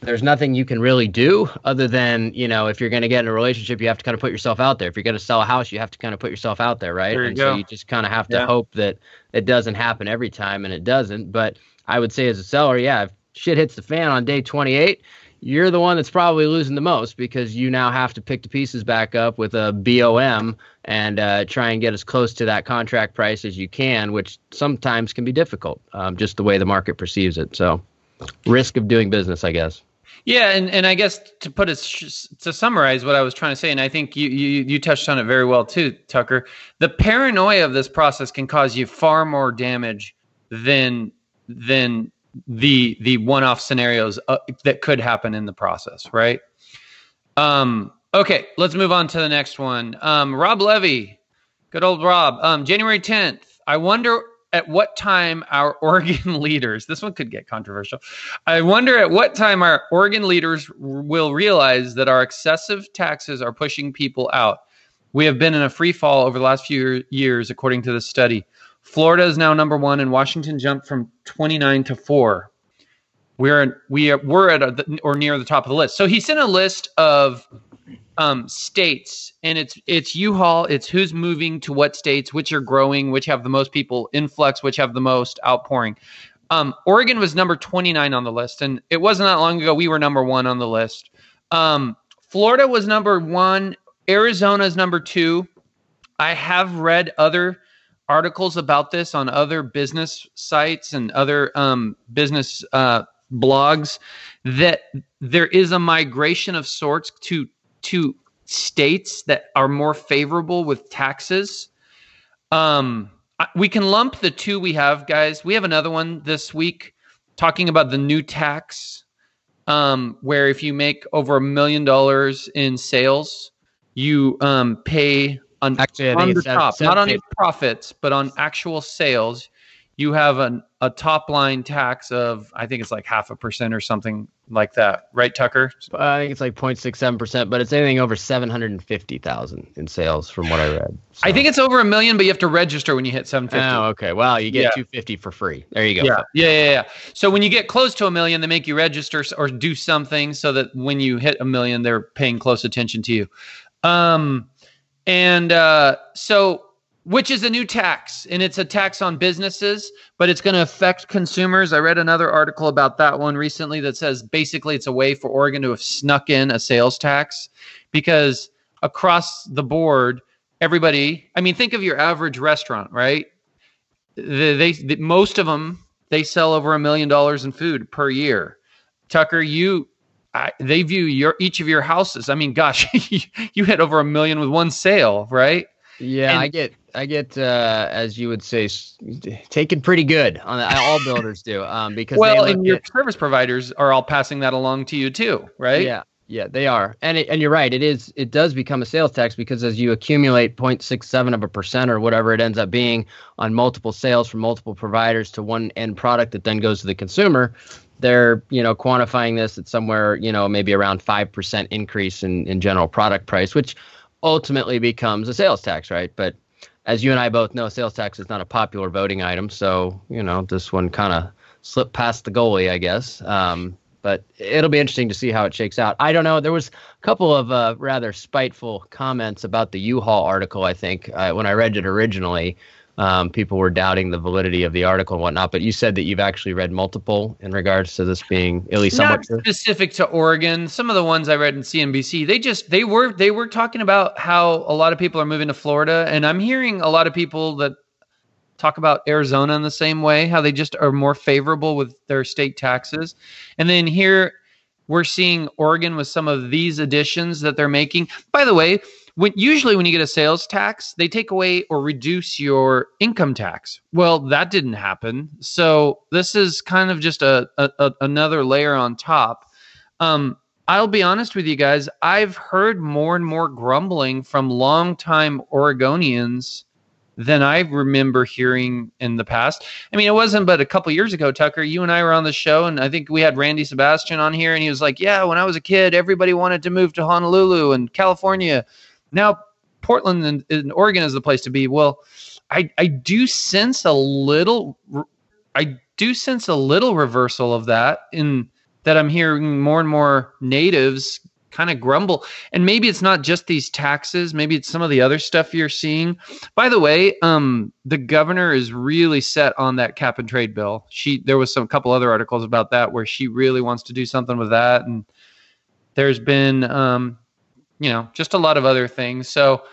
There's nothing you can really do other than you know if you're going to get in a relationship, you have to kind of put yourself out there. If you're going to sell a house, you have to kind of put yourself out there, right? There you and go. so you just kind of have to Yeah. hope that it doesn't happen every time, and it doesn't. But I would say as a seller, yeah, if shit hits the fan on day 28, you're the one that's probably losing the most because you now have to pick the pieces back up with a BOM and uh, try and get as close to that contract price as you can, which sometimes can be difficult, um, just the way the market perceives it. So, risk of doing business, I guess. Yeah, and, and I guess to put it to summarize what I was trying to say, and I think you, you you touched on it very well too, Tucker. The paranoia of this process can cause you far more damage than than the the one-off scenarios uh, that could happen in the process, right? Um, okay, let's move on to the next one. Um, Rob Levy, good old Rob. Um, January tenth. I wonder at what time our Oregon leaders. This one could get controversial. I wonder at what time our Oregon leaders will realize that our excessive taxes are pushing people out. We have been in a free fall over the last few years, according to this study. Florida is now number one, and Washington jumped from 29 to four. We're we are we're at a, or near the top of the list. So he sent a list of um, states, and it's it's U-Haul. It's who's moving to what states, which are growing, which have the most people influx, which have the most outpouring. Um, Oregon was number 29 on the list, and it wasn't that long ago we were number one on the list. Um, Florida was number one. Arizona is number two. I have read other articles about this on other business sites and other um, business uh, blogs that there is a migration of sorts to to states that are more favorable with taxes. Um, we can lump the two we have, guys. We have another one this week talking about the new tax, um, where if you make over a million dollars in sales, you um, pay on Actually, on the top, seven- not on your profits, but on actual sales, you have an, a top line tax of I think it's like half a percent or something like that, right, Tucker? I think it's like 0.67%, but it's anything over 750,000 in sales from what I read. I think it's over a million, but you have to register when you hit seven fifty. Oh, okay. Well, you get Yeah. 250 for free. There you go. Yeah, yeah, yeah, yeah. So when you get close to a million, they make you register or do something so that when you hit a million, they're paying close attention to you. Um, and uh, so, which is a new tax, and it's a tax on businesses, but it's going to affect consumers. I read another article about that one recently that says basically it's a way for Oregon to have snuck in a sales tax because across the board, everybody. I mean, think of your average restaurant, right? they, most of them they sell over a million dollars in food per year. Tucker, you I, they view your each of your houses. I mean, gosh, you, hit over a million with one sale, right? Yeah, And- I get, I get, uh, as you would say, taken pretty good on the, all builders do, um, because Well, and your at- service providers are all passing that along to you too, right? yeah, yeah, they are, and it, and you're right, it is, it does become a sales tax because as you accumulate 0.67 of a percent or whatever it ends up being on multiple sales from multiple providers to one end product that then goes to the consumer, they're you know quantifying this at somewhere you know maybe around five percent increase in in general product price, which ultimately becomes a sales tax, right? But as you and I both know, sales tax is not a popular voting item. So, you know, this one kind of slipped past the goalie, I guess. Um, but it'll be interesting to see how it shakes out. I don't know. There was a couple of uh, rather spiteful comments about the U-Haul article. I think uh, when I read it originally, um, people were doubting the validity of the article and whatnot. But you said that you've actually read multiple in regards to this being at least somewhat not specific to Oregon. Some of the ones I read in CNBC, they just they were they were talking about how a lot of people are moving to Florida, and I'm hearing a lot of people that talk about Arizona in the same way, how they just are more favorable with their state taxes, and then here we're seeing Oregon with some of these additions that they're making. By the way, when usually when you get a sales tax, they take away or reduce your income tax. Well, that didn't happen. So this is kind of just a, a, a another layer on top. Um, I'll be honest with you guys. I've heard more and more grumbling from longtime Oregonians than I remember hearing in the past. I mean, it wasn't but a couple years ago, Tucker. You and I were on the show, and I think we had Randy Sebastian on here, and he was like, "Yeah, when I was a kid, everybody wanted to move to Honolulu and California." Now, Portland and, and Oregon is the place to be. Well, I I do sense a little I do sense a little reversal of that in that I'm hearing more and more natives kind of grumble. And maybe it's not just these taxes, maybe it's some of the other stuff you're seeing. By the way, um, the governor is really set on that cap and trade bill. She there was some couple other articles about that where she really wants to do something with that and there's been um, you know, just a lot of other things. So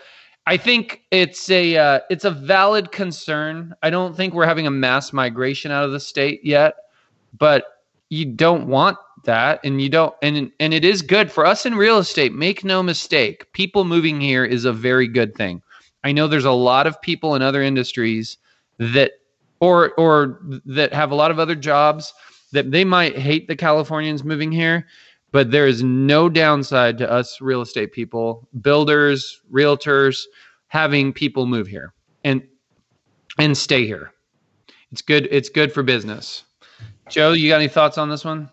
I think it's a uh, it's a valid concern. I don't think we're having a mass migration out of the state yet, but you don't want that and you don't and and it is good for us in real estate. Make no mistake, people moving here is a very good thing. I know there's a lot of people in other industries that or or that have a lot of other jobs that they might hate the Californians moving here, but there is no downside to us real estate people, builders, realtors having people move here and and stay here. It's good. It's good for business. Joe, you got any thoughts on this one?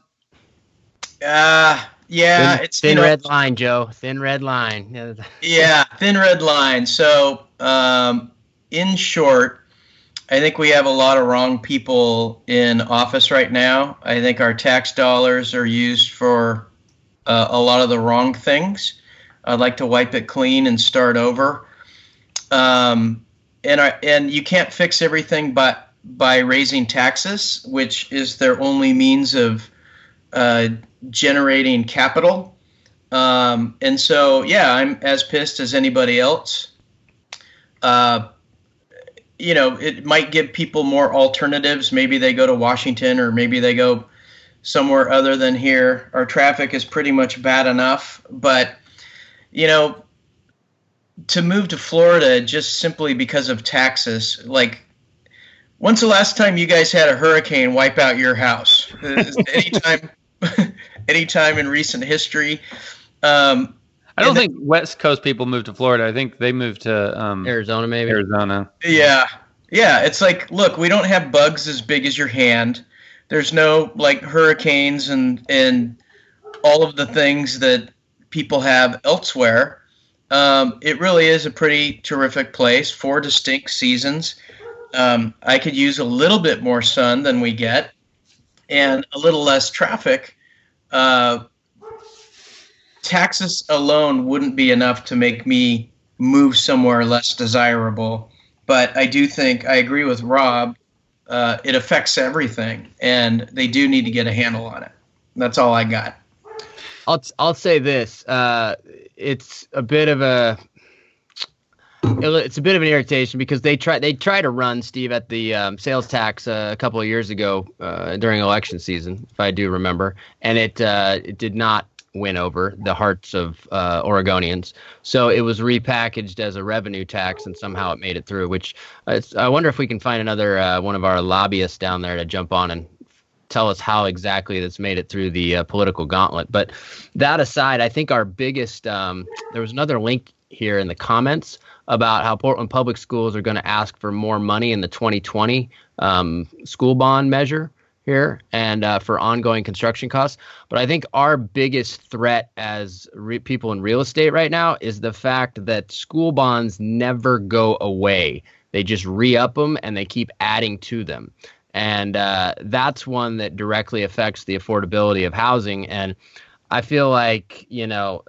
Uh yeah, thin, it's thin you know, red line, Joe. Thin red line. yeah, thin red line. So, um, in short, I think we have a lot of wrong people in office right now. I think our tax dollars are used for uh, a lot of the wrong things. I'd like to wipe it clean and start over. Um, and I, and you can't fix everything but by raising taxes, which is their only means of uh, generating capital. Um, and so, yeah, I'm as pissed as anybody else. Uh, you know, it might give people more alternatives. Maybe they go to Washington or maybe they go somewhere other than here. Our traffic is pretty much bad enough, but you know, to move to Florida just simply because of taxes, like when's the last time you guys had a hurricane wipe out your house? anytime anytime in recent history. Um, I don't think West Coast people moved to Florida. I think they moved to um, Arizona, maybe. Arizona. Yeah. Yeah. It's like, look, we don't have bugs as big as your hand. There's no like hurricanes and and all of the things that people have elsewhere. Um, it really is a pretty terrific place. Four distinct seasons. Um, I could use a little bit more sun than we get, and a little less traffic. Uh, taxes alone wouldn't be enough to make me move somewhere less desirable. But I do think I agree with Rob uh, it affects everything, and they do need to get a handle on it. That's all I got. I'll I'll say this. Uh, it's a bit of a it's a bit of an irritation because they try they try to run Steve at the um, sales tax uh, a couple of years ago uh, during election season, if I do remember, and it uh, it did not win over the hearts of uh, Oregonians. So it was repackaged as a revenue tax, and somehow it made it through. Which uh, I wonder if we can find another uh, one of our lobbyists down there to jump on and tell us how exactly that's made it through the uh, political gauntlet. But that aside, I think our biggest um, there was another link here in the comments about how Portland Public Schools are going to ask for more money in the 2020 um, school bond measure here and uh, for ongoing construction costs. But I think our biggest threat as re- people in real estate right now is the fact that school bonds never go away. They just re up them and they keep adding to them. And uh, that's one that directly affects the affordability of housing. And I feel like, you know,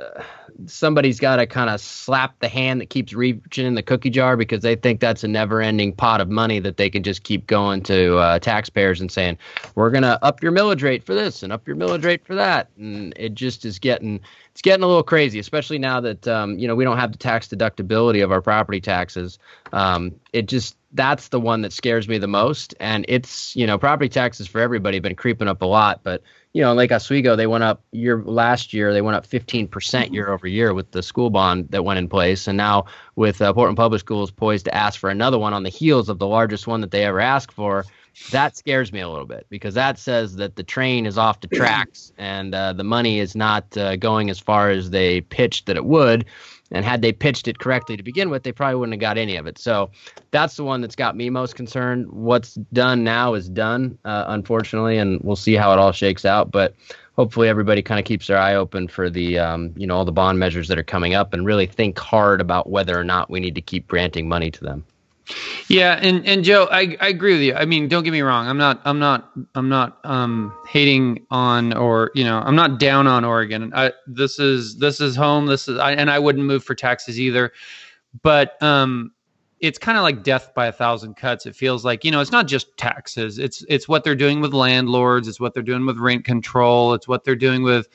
somebody's got to kind of slap the hand that keeps reaching in the cookie jar because they think that's a never ending pot of money that they can just keep going to uh, taxpayers and saying, we're going to up your millage rate for this and up your millage rate for that. And it just is getting, it's getting a little crazy, especially now that, um, you know, we don't have the tax deductibility of our property taxes. Um, it just, that's the one that scares me the most. And it's, you know, property taxes for everybody have been creeping up a lot, but you know, Lake Oswego, they went up year last year. They went up 15% year over year with the school bond that went in place, and now with uh, Portland Public Schools poised to ask for another one on the heels of the largest one that they ever asked for. That scares me a little bit because that says that the train is off the tracks and uh, the money is not uh, going as far as they pitched that it would. And had they pitched it correctly to begin with, they probably wouldn't have got any of it. So that's the one that's got me most concerned. What's done now is done, uh, unfortunately, and we'll see how it all shakes out. But hopefully, everybody kind of keeps their eye open for the, um, you know, all the bond measures that are coming up, and really think hard about whether or not we need to keep granting money to them. Yeah, and and Joe, I, I agree with you. I mean, don't get me wrong. I'm not I'm not I'm not um hating on or you know I'm not down on Oregon. I this is this is home. This is I and I wouldn't move for taxes either. But um, it's kind of like death by a thousand cuts. It feels like you know it's not just taxes. It's it's what they're doing with landlords. It's what they're doing with rent control. It's what they're doing with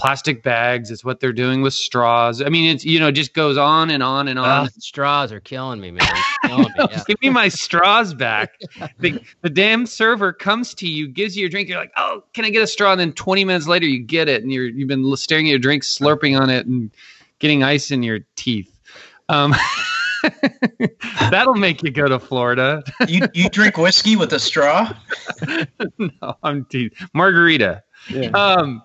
plastic bags. It's what they're doing with straws. I mean, it's you know, it just goes on and on and on. Uh, straws are killing me, man. Killing me, yeah. Give me my straws back. the, the damn server comes to you, gives you your drink. You're like, oh, can I get a straw? And then 20 minutes later, you get it, and you're you've been staring at your drink, slurping on it, and getting ice in your teeth. Um, that'll make you go to Florida. you you drink whiskey with a straw? no, I'm te- margarita. Yeah. Um,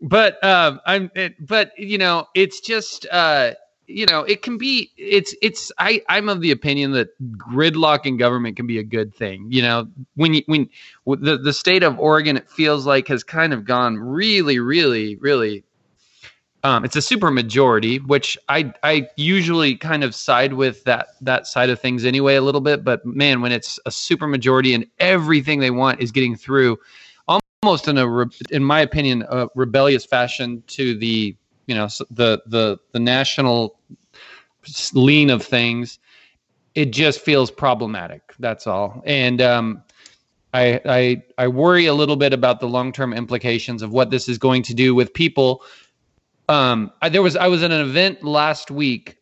but um, I'm, it, but you know, it's just uh, you know, it can be. It's it's. I I'm of the opinion that gridlock in government can be a good thing. You know, when you when the the state of Oregon, it feels like has kind of gone really, really, really. Um, it's a super majority, which I I usually kind of side with that that side of things anyway a little bit. But man, when it's a super majority and everything they want is getting through, almost in a in my opinion a rebellious fashion to the you know the the the national lean of things it just feels problematic that's all and um I, I I worry a little bit about the long term implications of what this is going to do with people. Um, I, there was I was at an event last week,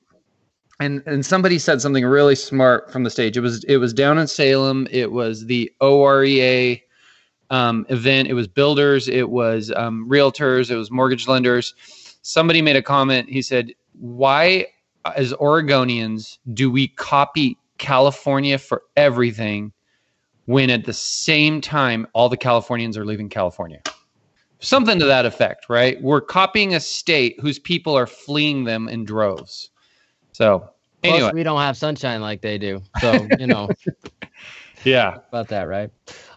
and and somebody said something really smart from the stage. It was it was down in Salem. It was the OREA um, event. It was builders, it was um, realtors, it was mortgage lenders. Somebody made a comment. He said, "Why, as Oregonians, do we copy California for everything when at the same time all the Californians are leaving California?" Something to that effect, right? We're copying a state whose people are fleeing them in droves. So, Plus, anyway, we don't have sunshine like they do, so you know yeah. about that, right?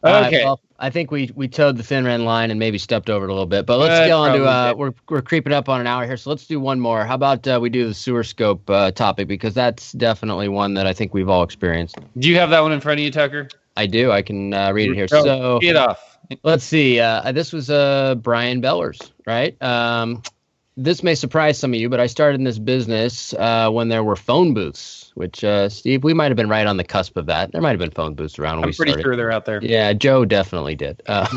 Okay. well, I think we we toed the thin red line and maybe stepped over it a little bit, but let's Uh, get on to uh, we're we're creeping up on an hour here, so let's do one more. How about uh, we do the sewer scope uh, topic because that's definitely one that I think we've all experienced. Do you have that one in front of you, Tucker? I do. I can uh, read it here. Go. So Get off. Let's see. Uh, this was uh, Brian Bellers, right? Um, this may surprise some of you, but I started in this business uh, when there were phone booths, which, uh, Steve, we might have been right on the cusp of that. There might have been phone booths around when I'm we pretty started. sure they're out there. Yeah, Joe definitely did. Uh,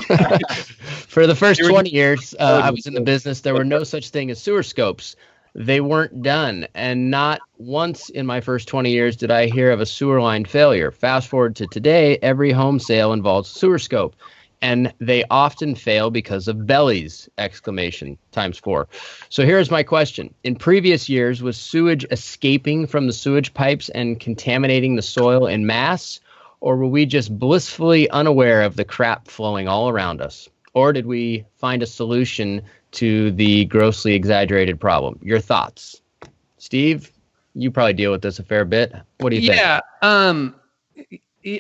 for the first 20 years uh, I was in the business, there were no such thing as sewer scopes. They weren't done. And not once in my first 20 years did I hear of a sewer line failure. Fast forward to today, every home sale involves a sewer scope. And they often fail because of bellies! Exclamation times four. So here's my question. In previous years, was sewage escaping from the sewage pipes and contaminating the soil in mass? Or were we just blissfully unaware of the crap flowing all around us? Or did we find a solution to the grossly exaggerated problem? Your thoughts? Steve, you probably deal with this a fair bit. What do you think? Yeah. Um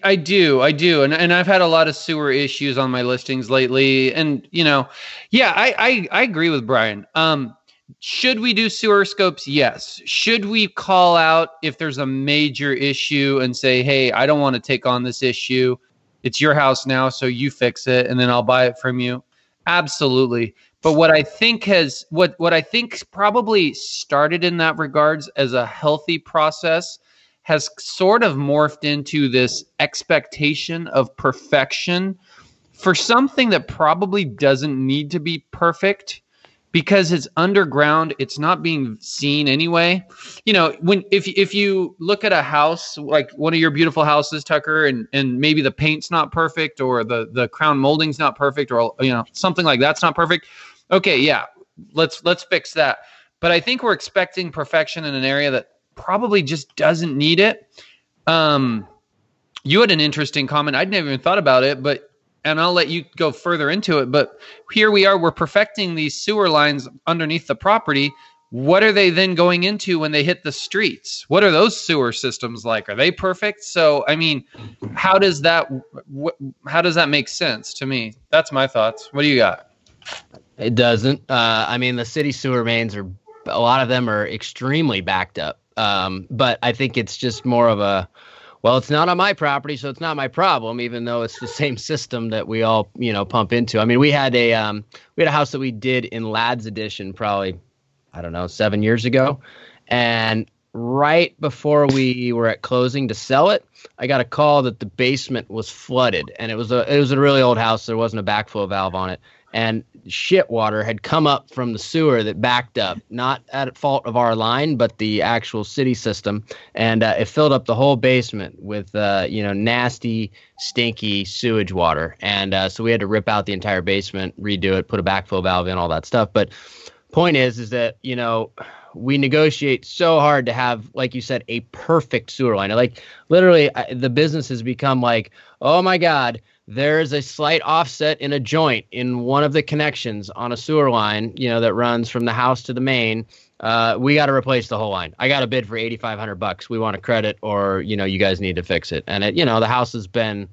I do, I do, and and I've had a lot of sewer issues on my listings lately, and you know, yeah, I I, I agree with Brian. Um, should we do sewer scopes? Yes. Should we call out if there's a major issue and say, hey, I don't want to take on this issue. It's your house now, so you fix it, and then I'll buy it from you. Absolutely. But what I think has what what I think probably started in that regards as a healthy process has sort of morphed into this expectation of perfection for something that probably doesn't need to be perfect because it's underground. It's not being seen anyway. You know when if if you look at a house like one of your beautiful houses tucker and and maybe the paint's not perfect or the the crown molding's not perfect or you know something like that's not perfect. Okay yeah let's let's fix that. But i think we're expecting perfection in an area that probably just doesn't need it um you had an interesting comment i'd never even thought about it but and I'll let you go further into it. But here we are, we're perfecting these sewer lines underneath the property. What are they then going into when they hit the streets? What are those sewer systems like? Are they perfect? So, I mean, how does that wh- how does that make sense to me? That's my thoughts. What do you got? It doesn't. Uh, I mean, the city sewer mains are a lot of them are extremely backed up. Um, but I think it's just more of a well, it's not on my property, so it's not my problem, even though it's the same system that we all, you know, pump into. I mean, we had a um, we had a house that we did in Ladd's Addition probably, I don't know, seven years ago, and right before we were at closing to sell it, I got a call that the basement was flooded, and it was a it was a really old house. There wasn't a backflow valve on it, and shit water had come up from the sewer that backed up, not at fault of our line, but the actual city system, and uh, it filled up the whole basement with uh, you know nasty, stinky sewage water, and uh, so we had to rip out the entire basement, redo it, put a backflow valve in, all that stuff. But point is, is that you know we negotiate so hard to have, like you said, a perfect sewer line. Like literally, the business has become like, oh my god there is a slight offset in a joint in one of the connections on a sewer line, you know, that runs from the house to the main. Uh, we got to replace the whole line. I got a bid for eighty five hundred bucks. We want a credit, or you know, you guys need to fix it. And it, you know, the house has been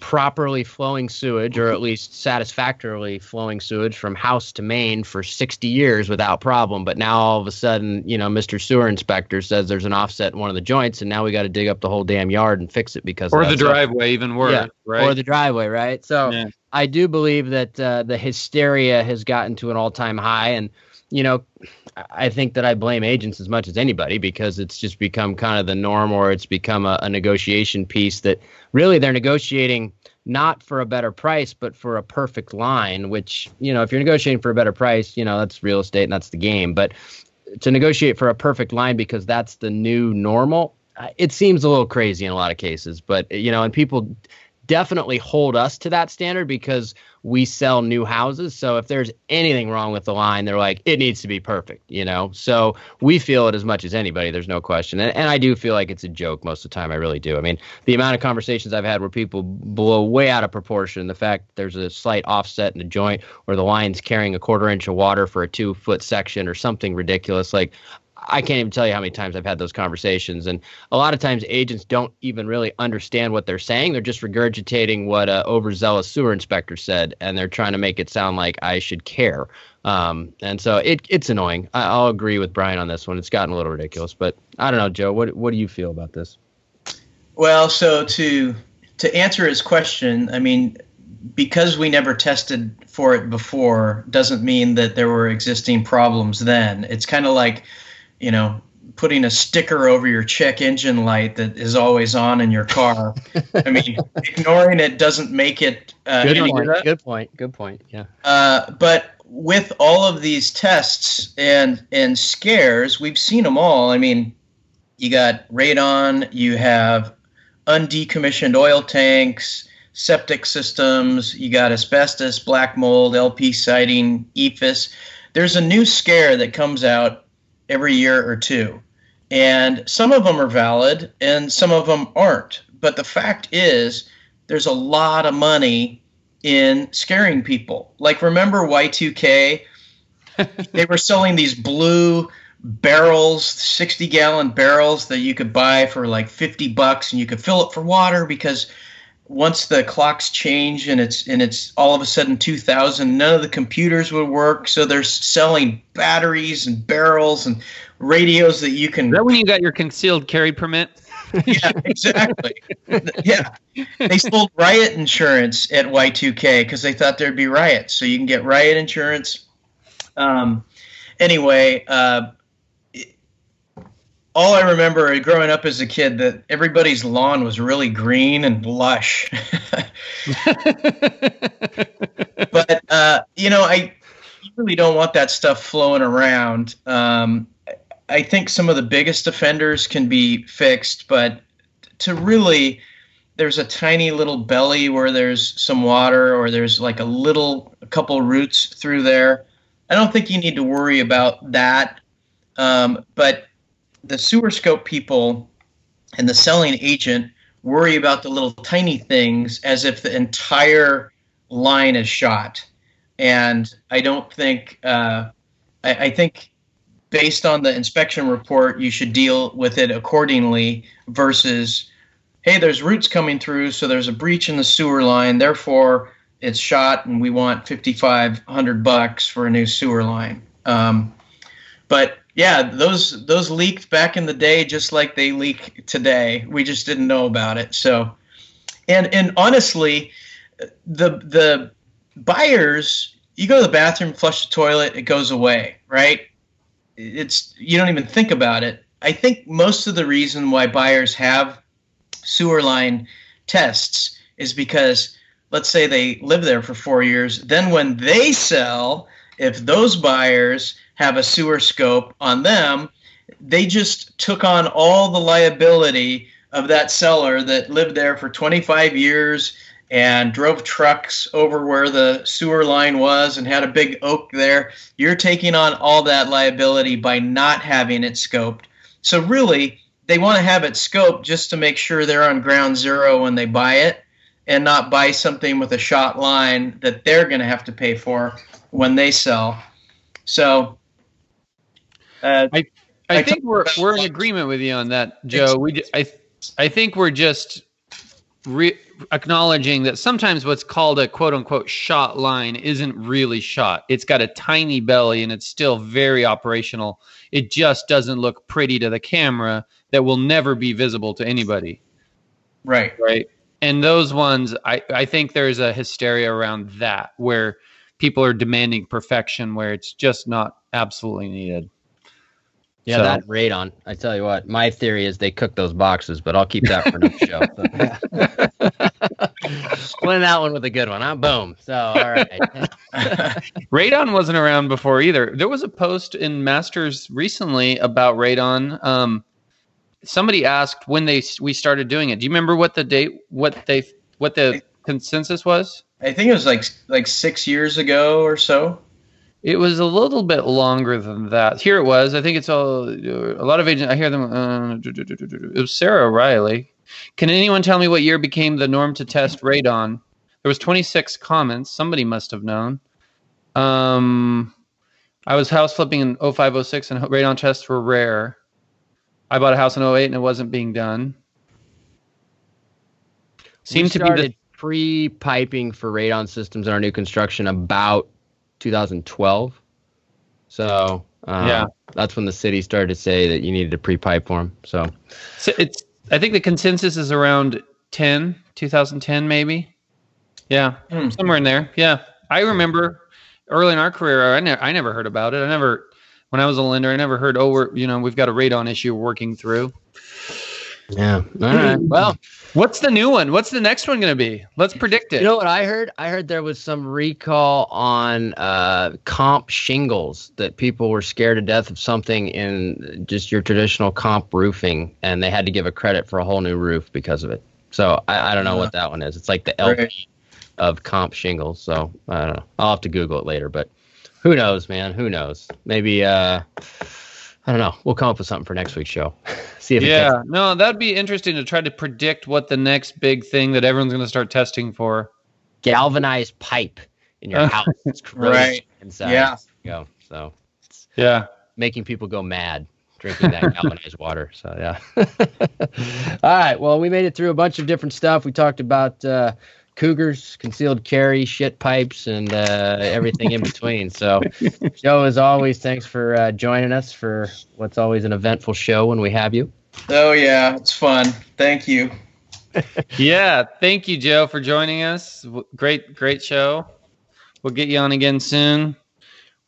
properly flowing sewage, or at least satisfactorily flowing sewage from house to main for 60 years without problem. But now all of a sudden, you know, Mr. Sewer Inspector says there's an offset in one of the joints, and now we got to dig up the whole damn yard and fix it because or the driveway, even worse, yeah, right? Or the driveway, right? So yeah. I do believe that uh, the hysteria has gotten to an all time high, and you know, I think that I blame agents as much as anybody because it's just become kind of the norm or it's become a, a, negotiation piece that really they're negotiating not for a better price, but for a perfect line, which, you know, if you're negotiating for a better price, you know, that's real estate and that's the game. But to negotiate for a perfect line because that's the new normal, it seems a little crazy in a lot of cases. But, you know, and people definitely hold us to that standard because we sell new houses. So if there's anything wrong with the line, they're like, it needs to be perfect, you know? So we feel it as much as anybody. There's no question. And, and I do feel like it's a joke most of the time. I really do. I mean, the amount of conversations I've had where people blow way out of proportion the fact there's a slight offset in the joint or the line's carrying a quarter inch of water for a two foot section or something ridiculous. Like, I can't even tell you how many times I've had those conversations. And a lot of times agents don't even really understand what they're saying. They're just regurgitating what a overzealous sewer inspector said, and they're trying to make it sound like I should care. Um, and so it, it's annoying. I, will agree with Brian on this one. It's gotten a little ridiculous, but I don't know, Joe. What what do you feel about this? Well, so to to answer his question, I mean, because we never tested for it before, doesn't mean that there were existing problems then. It's kind of like you know, putting a sticker over your check engine light that is always on in your car. I mean, ignoring it doesn't make it. Uh, good, point, good point. Good point. Yeah. Uh, but with all of these tests and and scares, we've seen them all. I mean, you got radon, you have undecommissioned oil tanks, septic systems, you got asbestos, black mold, LP siding, EIFS. There's a new scare that comes out every year or two. And some of them are valid and some of them aren't. But the fact is, there's a lot of money in scaring people. Like, remember Y2K? they were selling these blue barrels, 60 gallon barrels that you could buy for like 50 bucks and you could fill it for water because once the clocks change and it's and it's all of a sudden 2000 none of the computers would work. So they're selling batteries and barrels and radios that you can Is that when you got your concealed carry permit? yeah exactly. Yeah. They sold riot insurance at y2k because they thought there'd be riots. So you can get riot insurance. Um, anyway uh, all I remember growing up as a kid that everybody's lawn was really green and lush. but uh, you know, I really don't want that stuff flowing around. Um, I think some of the biggest offenders can be fixed, but to really there's a tiny little belly where there's some water or there's like a little a couple roots through there. I don't think you need to worry about that. Um, but the sewer scope people and the selling agent worry about the little tiny things as if the entire line is shot. And I don't think, uh, I, I, think based on the inspection report, you should deal with it accordingly versus, hey, there's roots coming through, so there's a breach in the sewer line, therefore it's shot and we want 5500 bucks for a new sewer line. Um, but yeah, those those leaked back in the day just like they leak today. We just didn't know about it. So, and and honestly, the the buyers, you go to the bathroom, flush the toilet, it goes away, right? It's you don't even think about it. I think most of the reason why buyers have sewer line tests is because let's say they live there for 4 years, then when they sell, if those buyers have a sewer scope on them, they just took on all the liability of that seller that lived there for 25 years and drove trucks over where the sewer line was and had a big oak there. You're taking on all that liability by not having it scoped. So, really, they want to have it scoped just to make sure they're on ground zero when they buy it and not buy something with a shot line that they're going to have to pay for when they sell. So, uh, I I, think we're we're in agreement with you on that, Joe. We I I think we're just re- acknowledging that sometimes what's called a quote unquote shot line isn't really shot. It's got a tiny belly and it's still very operational. It just doesn't look pretty to the camera that will never be visible to anybody. Right. Right. And those ones, I, I think there's a hysteria around that where people are demanding perfection where it's just not absolutely needed. Yeah, so. that radon. I tell you what, my theory is they cook those boxes, but I'll keep that for another show. Win that one with a good one, huh? Boom. So, all right. radon wasn't around before either. There was a post in Masters recently about radon. Um, somebody asked when they we started doing it. Do you remember what the date, what they, what the consensus was? I think it was like like six years ago or so. It was a little bit longer than that. Here it was. I think it's all a lot of agents. I hear them. Uh, it was Sarah O'Reilly. Can anyone tell me what year became the norm to test radon? There was 26 comments. Somebody must have known. Um, I was house flipping in 0506 and radon tests were rare. I bought a house in 08 and it wasn't being done. Seemed to be the pre-piping for radon systems in our new construction about 2012. So um, yeah, that's when the city started to say that you needed to pre-pipe for them. So, so it's I think the consensus is around 10, 2010 maybe. Yeah, mm. somewhere in there. Yeah, I remember early in our career, I, ne- I never heard about it. I never, when I was a lender, I never heard, oh, we're you know we've got a radon issue working through. Yeah. All right. Well, what's the new one? What's the next one going to be? Let's predict it. You know what I heard? I heard there was some recall on uh, comp shingles that people were scared to death of something in just your traditional comp roofing, and they had to give a credit for a whole new roof because of it. So I, I don't know what that one is. It's like the LP right. of comp shingles. So I don't know. I'll have to Google it later, but who knows, man? Who knows? Maybe. uh I don't know. We'll come up with something for next week's show. See if yeah, no, that'd be interesting to try to predict what the next big thing that everyone's going to start testing for. Galvanized pipe in your house. It's right. Inside. Yeah. Go. So. Yeah. making people go mad drinking that galvanized water. So yeah. All right. Well, we made it through a bunch of different stuff. We talked about uh, cougars, concealed carry, shit pipes, and uh, everything in between. So, Joe, as always, thanks for uh, joining us for what's always an eventful show when we have you. Oh yeah, it's fun. Thank you. yeah, thank you, Joe, for joining us. Great, great show. We'll get you on again soon.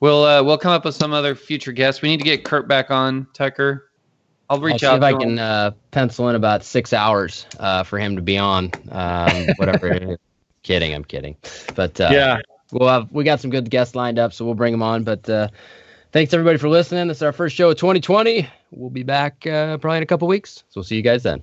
We'll uh, we'll come up with some other future guests. We need to get Kurt back on, Tucker. I'll reach I'll out. See if I can uh, pencil in about six hours uh, for him to be on. Um, whatever. kidding, I'm kidding. But uh, yeah, we'll have we got some good guests lined up, so we'll bring them on. But uh, thanks everybody for listening. This is our first show of 2020. We'll be back uh, probably in a couple weeks. So we'll see you guys then.